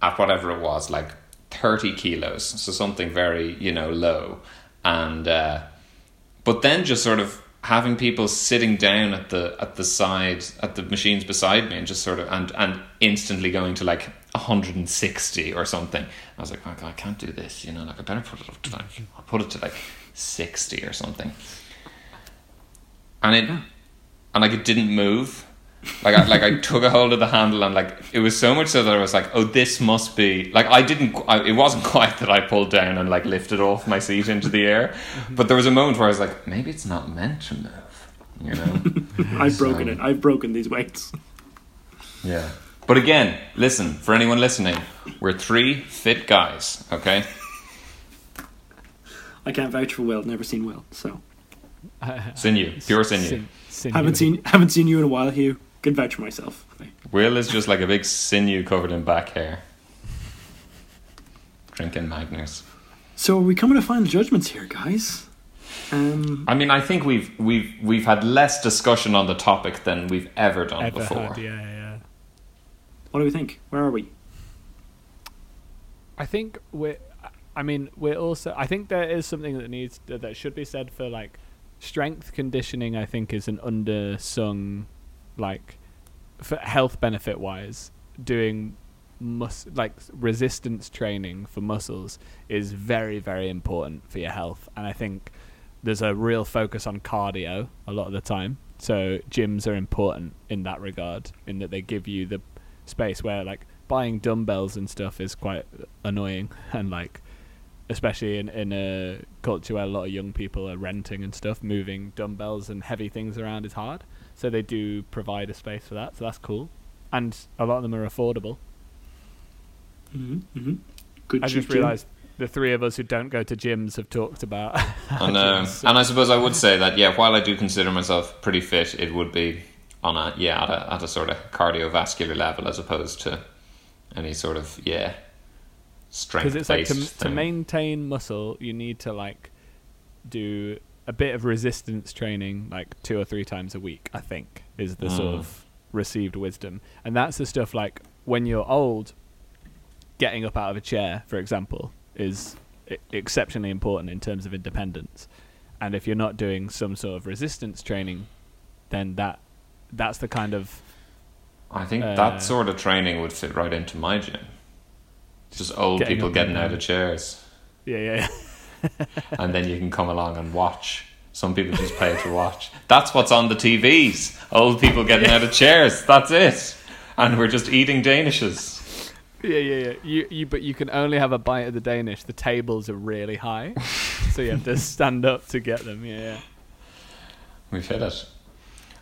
Speaker 2: at whatever it was, like thirty kilos, so something very you know low, and. uh but then just sort of having people sitting down at the at the side at the machines beside me and just sort of and and instantly going to like 160 or something. I was like oh God, i can't do this you know like i better put it up to like i'll put it to like 60 or something. And it and like it didn't move like I, like I took a hold of the handle and like it was so much so that I was like, oh, this must be like I didn't. I, it wasn't quite that I pulled down and like lifted off my seat into the air, but there was a moment where I was like, maybe it's not meant to move, you know?
Speaker 3: I've broken it. I've broken these weights.
Speaker 2: yeah. But again, listen for anyone listening, we're three fit guys, okay?
Speaker 3: I can't vouch for Will. Never seen Will, so
Speaker 2: Sinew, pure sinew.
Speaker 1: Sin- sinew.
Speaker 3: haven't seen haven't seen you in a while, Hugh. Can vouch for myself.
Speaker 2: Will is just like a big sinew covered in back hair, drinking Magners.
Speaker 3: So are we coming to final judgments here, guys? Um,
Speaker 2: I mean, I think we've we've we've had less discussion on the topic than we've ever done
Speaker 1: Ever
Speaker 2: before.
Speaker 1: had, yeah, yeah.
Speaker 3: what do we think? Where are we?
Speaker 1: I think we're. I mean, we're also. I think there is something that needs that, that should be said for like strength conditioning. I think is an undersung, like, for health benefit wise, doing mus like resistance training for muscles is very very important for your health. And I think there's a real focus on cardio a lot of the time. So gyms are important in that regard, in that they give you the space where like buying dumbbells and stuff is quite annoying and like especially in in a culture where a lot of young people are renting and stuff moving dumbbells and heavy things around is hard so they do provide a space for that so that's cool. And a lot of them are affordable.
Speaker 3: Hmm hmm Good.
Speaker 1: i just realized the three of us who don't go to gyms have talked about
Speaker 2: And, uh, and I suppose I would say that yeah, while I do consider myself pretty fit, it would be on a yeah at a, at a sort of cardiovascular level as opposed to any sort of yeah strength
Speaker 1: because it's like to, to maintain muscle you need to like do a bit of resistance training like two or three times a week i think is the sort
Speaker 2: Mm.
Speaker 1: of received wisdom. And that's the stuff like when you're old getting up out of a chair for example is exceptionally important in terms of independence. And if you're not doing some sort of resistance training then that that's the kind of
Speaker 2: I think
Speaker 1: uh,
Speaker 2: that sort of training would fit right into my gym. Just old
Speaker 1: Getting
Speaker 2: people getting out of chairs,
Speaker 1: yeah yeah
Speaker 2: and then you can come along and watch. Some people just pay to watch. That's what's on the TVs. Old people getting out of chairs. That's it. And we're just eating danishes.
Speaker 1: Yeah, yeah, yeah. You, you, but you can only have a bite of the Danish. The tables are really high, so you have to stand up to get them. Yeah, yeah.
Speaker 2: We've hit it.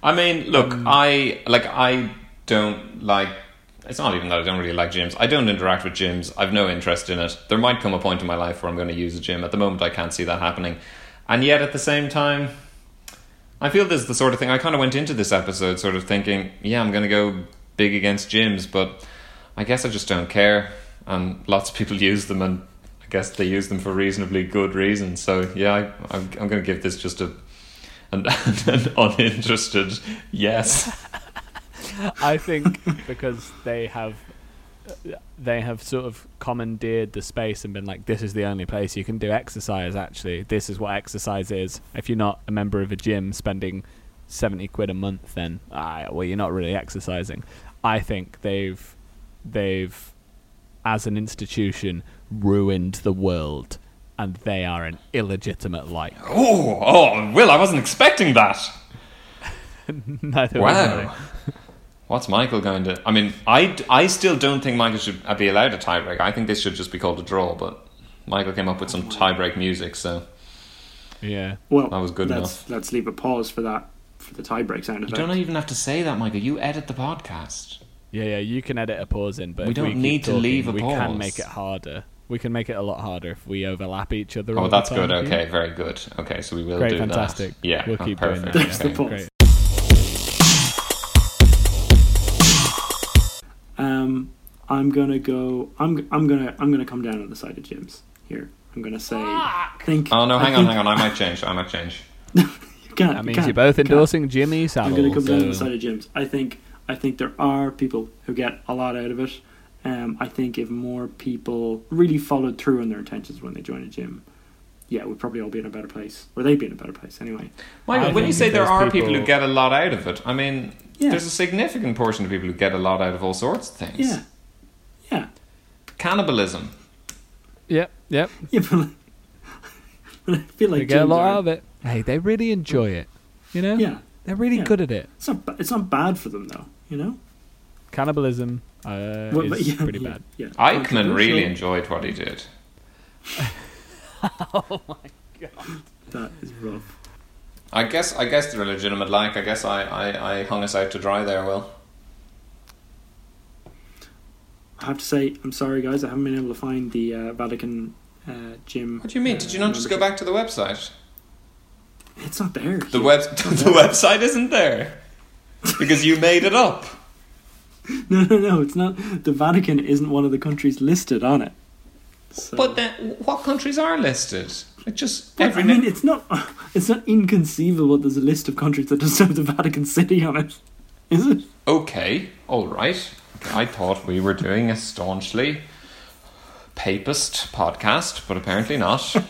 Speaker 2: I mean, look,
Speaker 1: Um,
Speaker 2: I like I don't like. It's not even that I don't really like gyms. I don't interact with gyms. I've no interest in it. There might come a point in my life where I'm going to use a gym. At the moment, I can't see that happening. And yet, at the same time, I feel this is the sort of thing. I kind of went into this episode sort of thinking, yeah, I'm going to go big against gyms, but I guess I just don't care. And lots of people use them, and I guess they use them for reasonably good reasons. So yeah, I, I'm, I'm going to give this just a an, an uninterested yes.
Speaker 1: I think because they have they have sort of commandeered the space and been like, this is the only place you can do exercise. Actually, this is what exercise is. If you're not a member of a gym, spending seventy quid a month, then ah, well, you're not really exercising. I think they've they've as an institution ruined the world, and they are an illegitimate like.
Speaker 2: Oh, oh, Will, I wasn't expecting that.
Speaker 1: Neither was I.
Speaker 2: Wow. What's Michael going to? I mean, I, I still don't think Michael should be allowed a tiebreak. I think this should just be called a draw. But Michael came up with some tiebreak music, so
Speaker 1: Yeah.
Speaker 3: Well,
Speaker 2: That was good
Speaker 3: let's,
Speaker 2: enough.
Speaker 3: Let's leave a pause for that for the tie-break sound
Speaker 2: you don't even have to say that, Michael. You edit the podcast.
Speaker 1: Yeah, yeah, you can edit a pause in, but
Speaker 2: We don't
Speaker 1: we keep
Speaker 2: need to
Speaker 1: talking,
Speaker 2: leave a
Speaker 1: we
Speaker 2: pause.
Speaker 1: can make it harder. We can make it a lot harder if we overlap each other.
Speaker 2: Oh,
Speaker 1: the
Speaker 2: that's good.
Speaker 1: time, Hugh.
Speaker 2: Okay, very good. Okay, so we will
Speaker 1: Great,
Speaker 2: do
Speaker 1: fantastic.
Speaker 2: that. Yeah,
Speaker 1: we'll keep
Speaker 2: perfect.
Speaker 1: doing
Speaker 3: There's
Speaker 1: that.
Speaker 3: the pause.
Speaker 1: Great.
Speaker 3: Um, I'm gonna go. I'm I'm gonna I'm gonna come down on the side of gyms here. I'm gonna say. Think.
Speaker 2: Oh no,
Speaker 3: I
Speaker 2: hang on,
Speaker 3: think-
Speaker 2: hang on. I might change. I might change.
Speaker 3: You can't,
Speaker 1: That means
Speaker 3: can't,
Speaker 1: you're both
Speaker 3: you can't.
Speaker 1: endorsing Jimmy
Speaker 3: I'm going to come down on the side of gyms. I think I think there are people who get a lot out of it. Um, I think if more people really followed through on their intentions when they join a gym, yeah, we'd probably all be in a better place, or they'd be in a better place anyway.
Speaker 2: Michael,
Speaker 1: I
Speaker 2: when you say there are people...
Speaker 1: people-
Speaker 2: who get a lot out of it, I mean,
Speaker 3: Yeah.
Speaker 2: there's a significant portion of people who get a lot out of all sorts of things.
Speaker 3: Yeah, yeah,
Speaker 2: Cannibalism.
Speaker 1: Yep, yep.
Speaker 3: yeah. But, but I feel like
Speaker 1: they get a lot
Speaker 3: are-
Speaker 1: out of it. Hey, they really enjoy it. You know?
Speaker 3: Yeah,
Speaker 1: They're really
Speaker 3: Yeah.
Speaker 1: good at it.
Speaker 3: it's not it's not bad for them though. You know,
Speaker 1: Cannibalism uh,
Speaker 3: Well,
Speaker 1: is
Speaker 3: but yeah,
Speaker 1: pretty
Speaker 3: yeah,
Speaker 1: bad.
Speaker 3: Yeah,
Speaker 2: Eichmann really enjoyed what he did. Oh my god.
Speaker 3: That is rough.
Speaker 2: I guess I guess they're a legitimate like. I guess I, I, I hung us out to dry there, Will.
Speaker 3: I have to say, I'm sorry, guys. I haven't been able to find the uh, Vatican uh, gym.
Speaker 2: What do you mean? Did you not just go back to the website?
Speaker 3: It's not there.
Speaker 2: The web the website isn't there. Because you made it up.
Speaker 3: No, no, no. It's not. The Vatican isn't one of the countries listed on it. So,
Speaker 2: But then what countries are listed? It just
Speaker 3: But,
Speaker 2: every
Speaker 3: I mean, it's not. It's not inconceivable. There's a list of countries that doesn't the Vatican City on it, is it?
Speaker 2: Okay, all right. I thought we were doing a staunchly papist podcast, but apparently not.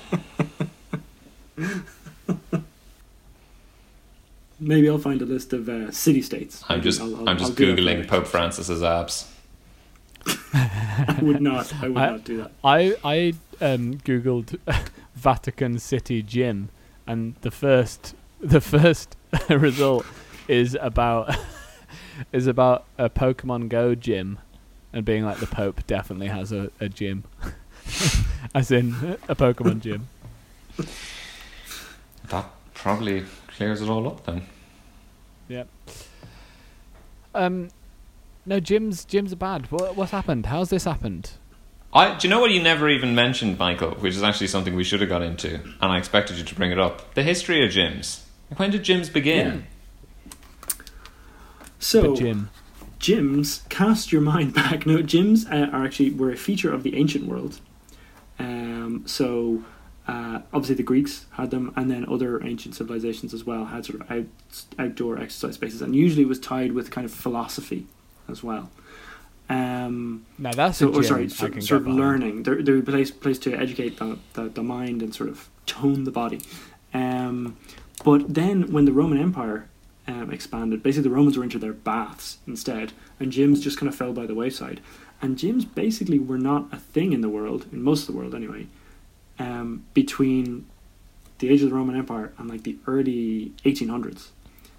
Speaker 3: Maybe I'll find a list of uh, city states.
Speaker 2: I'm just
Speaker 3: I'll- I'll-
Speaker 2: I'm just
Speaker 3: I'll
Speaker 2: googling Pope
Speaker 3: you.
Speaker 2: Francis's abs.
Speaker 3: I would not. I would
Speaker 1: I-
Speaker 3: not do that.
Speaker 1: I I um, googled Vatican City gym, and the first the first result is about is about a Pokemon Go gym, and being like the Pope definitely has a, a gym, as in a Pokemon gym.
Speaker 2: That probably clears it all up then.
Speaker 1: Yeah. Um, no gyms gyms are bad. What what's happened? How's this happened?
Speaker 2: I, do you know what you never even mentioned, Michael? Which is actually something we should have got into, and I expected you to bring it up. The history of gyms. When did gyms begin?
Speaker 3: So
Speaker 1: gym.
Speaker 3: gyms cast your mind back. No, gyms uh, are actually were a feature of the ancient world. Um, so uh, obviously the Greeks had them, and then other ancient civilizations as well had sort of out, outdoor exercise spaces, and usually it was tied with kind of philosophy as well. Um,
Speaker 1: No, that's
Speaker 3: so,
Speaker 1: gym.
Speaker 3: sorry, sort, sort of
Speaker 1: behind.
Speaker 3: learning. They're, they're a place, place to educate the, the, the mind and sort of tone the body. Um, but then when the Roman Empire um, expanded, basically the Romans were into their baths instead, and gyms just kind of fell by the wayside. And gyms basically were not a thing in the world, in most of the world anyway, um, between the age of the Roman Empire and like the early 1800s.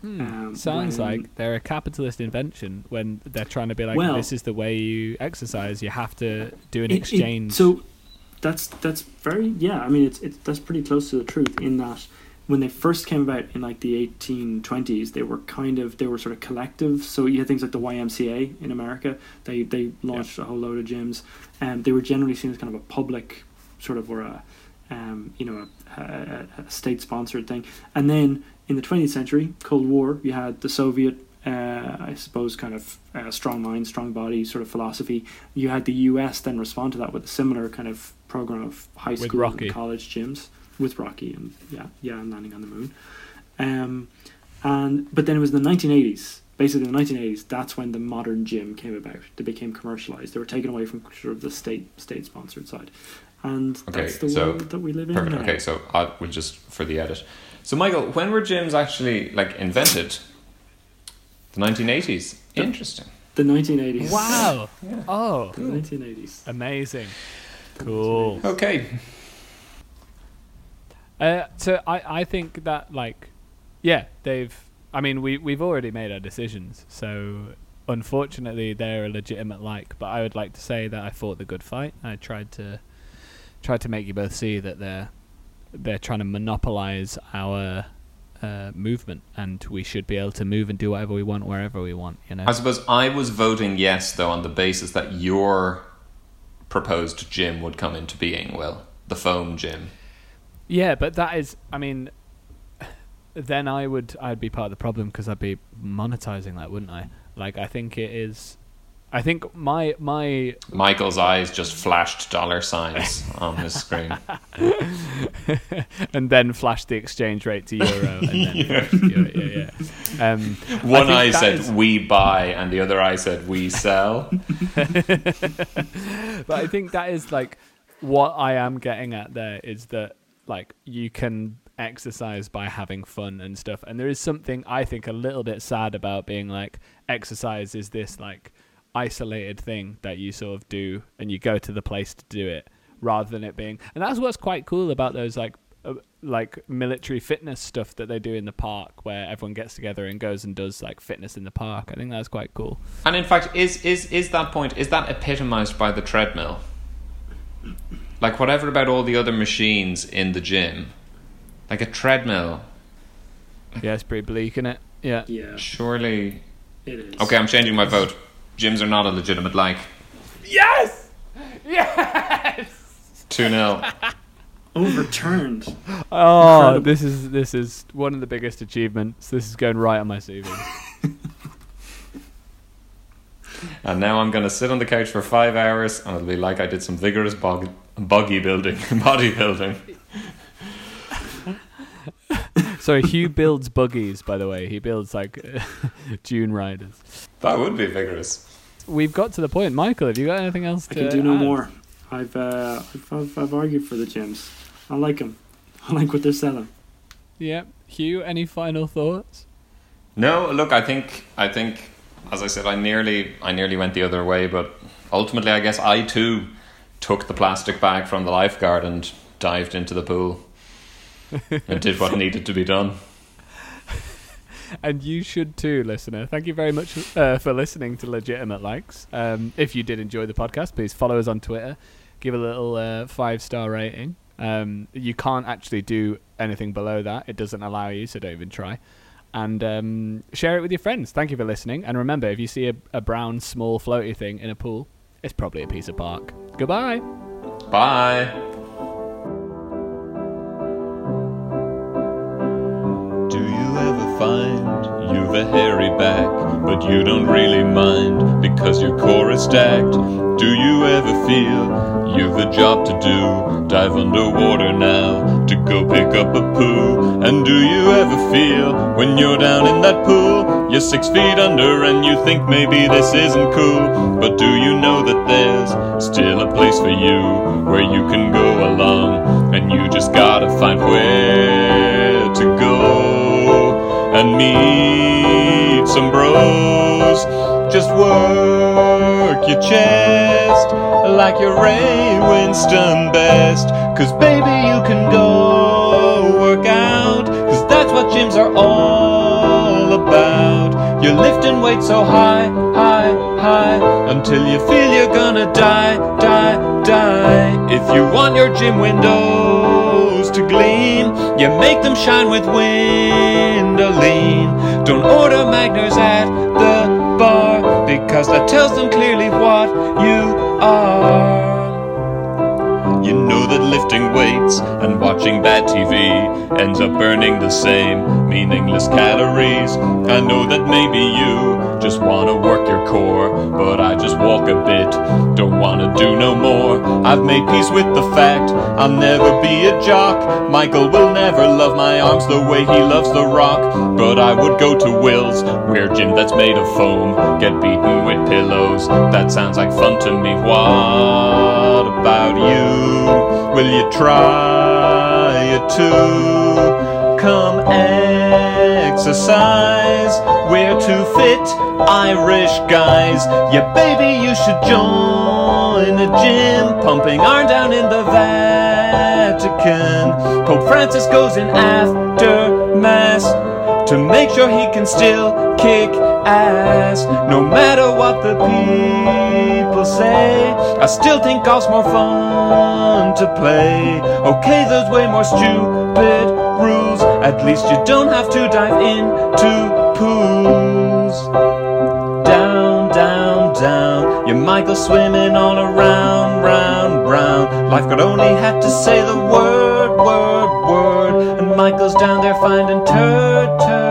Speaker 1: Hmm.
Speaker 3: Um,
Speaker 1: Sounds
Speaker 3: when-
Speaker 1: like they're a capitalist invention when they're trying to be like,
Speaker 3: Well-
Speaker 1: this is the way you exercise. You have to do an
Speaker 3: It- it-
Speaker 1: exchange.
Speaker 3: so that's that's very yeah. I mean, it's it's that's pretty close to the truth in that when they first came about in like the 1820s, they were kind of they were sort of collective. So you had things like the YMCA in America. They they launched a whole load of gyms, and they were generally seen as kind of a public sort of or a um, you know a, a, a state sponsored thing. And then in the 20th century, Cold War, you had the Soviet. Uh, I suppose kind of uh, strong mind, strong body sort of philosophy. You had the U.S. then respond to that with a similar kind of program of high
Speaker 1: With
Speaker 3: school
Speaker 1: Rocky.
Speaker 3: and college gyms with Rocky and yeah, yeah, and landing on the moon. Um, and but then it was the 1980s basically in the 1980s, that's when the modern gym came about. They became commercialized. They were taken away from sort of the state state sponsored side, and
Speaker 2: Okay,
Speaker 3: that's the
Speaker 2: so-
Speaker 3: world that we live in
Speaker 2: Perfect.
Speaker 3: now.
Speaker 2: Okay, so I will just for the edit. So Michael, when were gyms actually like invented? The 1980s. Interesting.
Speaker 3: The 1980s.
Speaker 1: Wow. Yeah. Oh,
Speaker 3: The 1980s.
Speaker 1: amazing. Cool.
Speaker 2: Okay.
Speaker 1: Uh, so I, I think that like, yeah, they've. I mean, we we've already made our decisions. So unfortunately, they're a legitimate like. But I would like to say that I fought the good fight. I tried to tried to make you both see that they're they're trying to monopolize our uh, movement, and we should be able to move and do whatever we want wherever we want. You know.
Speaker 2: I suppose I was voting yes though on the basis that your proposed gym would come into being. Will the foam gym?
Speaker 1: Yeah, but that is, I mean, then I would, I'd be part of the problem because I'd be monetizing that, wouldn't I? Like, I think it is. I think my my
Speaker 2: Michael's eyes just flashed dollar signs on his screen.
Speaker 1: and then flashed the exchange rate to euro and then to euro, yeah, yeah. Um,
Speaker 2: One eye said
Speaker 1: is-
Speaker 2: we buy, and the other eye said we sell.
Speaker 1: but I think that is like what I am getting at there is that like you can exercise by having fun and stuff and there is something I think a little bit sad about being like exercise is this like isolated thing that you sort of do and you go to the place to do it rather than it being and that's what's quite cool about those like uh, like military fitness stuff that they do in the park where everyone gets together and goes and does like fitness in the park I think that's quite cool
Speaker 2: And in fact, is is is that point? Is that epitomized by the treadmill? Like whatever about all the other machines in the gym, like a treadmill.
Speaker 1: yeah it's pretty bleak isn't it yeah
Speaker 3: Yeah,
Speaker 2: Surely.
Speaker 3: it is.
Speaker 2: Okay, I'm changing my vote. Gyms are not a legitimate like.
Speaker 1: yes yes
Speaker 2: Two 0
Speaker 3: Overturned.
Speaker 1: Oh,
Speaker 3: Incredible.
Speaker 1: this is this is one of the biggest achievements. This is going right on my CV.
Speaker 2: And now I'm going to sit on the couch for five hours, and it'll be like I did some vigorous bog- buggy building, bodybuilding.
Speaker 1: Sorry, Hugh builds buggies. By the way, he builds like dune riders.
Speaker 2: That would be vigorous.
Speaker 1: We've got to the point. Michael, have you got anything else
Speaker 3: I can do no
Speaker 1: add?
Speaker 3: more. I've, uh, I've, I've I've argued for the gyms. I like them. I like what they're selling.
Speaker 1: Yeah, Hugh. Any final thoughts?
Speaker 2: No, look, I think I think as I said, I nearly I nearly went the other way, but ultimately, I guess I too took the plastic bag from the lifeguard and dived into the pool and did what needed to be done.
Speaker 1: And you should too, listener. Thank you very much uh, for listening to Legitimate Likes. Um, if you did enjoy the podcast, please follow us on Twitter. Give a little uh, five star rating. Um, you can't actually do anything below that. It doesn't allow you, so don't even try. And um, share it with your friends. Thank you for listening. And remember, if you see a, a brown, small, floaty thing in a pool, it's probably a piece of bark. Goodbye.
Speaker 2: Bye.
Speaker 5: Do you ever find you've a hairy back, but you don't really mind because your core is stacked? Do you ever feel you've a job to do? Dive underwater now to go pick up a poo. And do you ever feel when you're down in that pool, you're six feet under and you think maybe this isn't cool? But do you know that there's still a place for you where you can go along and you just gotta find where and meet some bros. Just work your chest like you're Ray Winstone best. Cause baby, you can go work out. Cause that's what gyms are all about. You're lifting weights so high, high, high until you feel you're gonna die, die, die. If you want your gym to gleam, you make them shine with Windolene. Don't order Magners at the bar because that tells them clearly what you are. You know that lifting weights and watching bad TV ends up burning the same meaningless calories. I know that maybe you just
Speaker 2: wanna work your core, but I just walk a bit, don't wanna do no more. I've made peace with the fact I'll never be a jock. Michael will never love my arms the way he loves the rock, but I would go to Will's, wear gym that's made of foam, get beaten with pillows. That sounds like fun to me. What about you? Will you try it too? Come exercise. We're two fit Irish guys. Yeah, baby, you should join the gym. Pumping iron down in the Vatican. Pope Francis goes in after Mass to make sure he can still kick ass. No matter what the people say, I still think golf's more fun to play. Okay, there's way more stupid rules. At least you don't have to dive into pools. Down, down, down. Your Michael swimming all around, round, round. Life could only have to say the word, word, word. And Michael's down there finding turd, turd.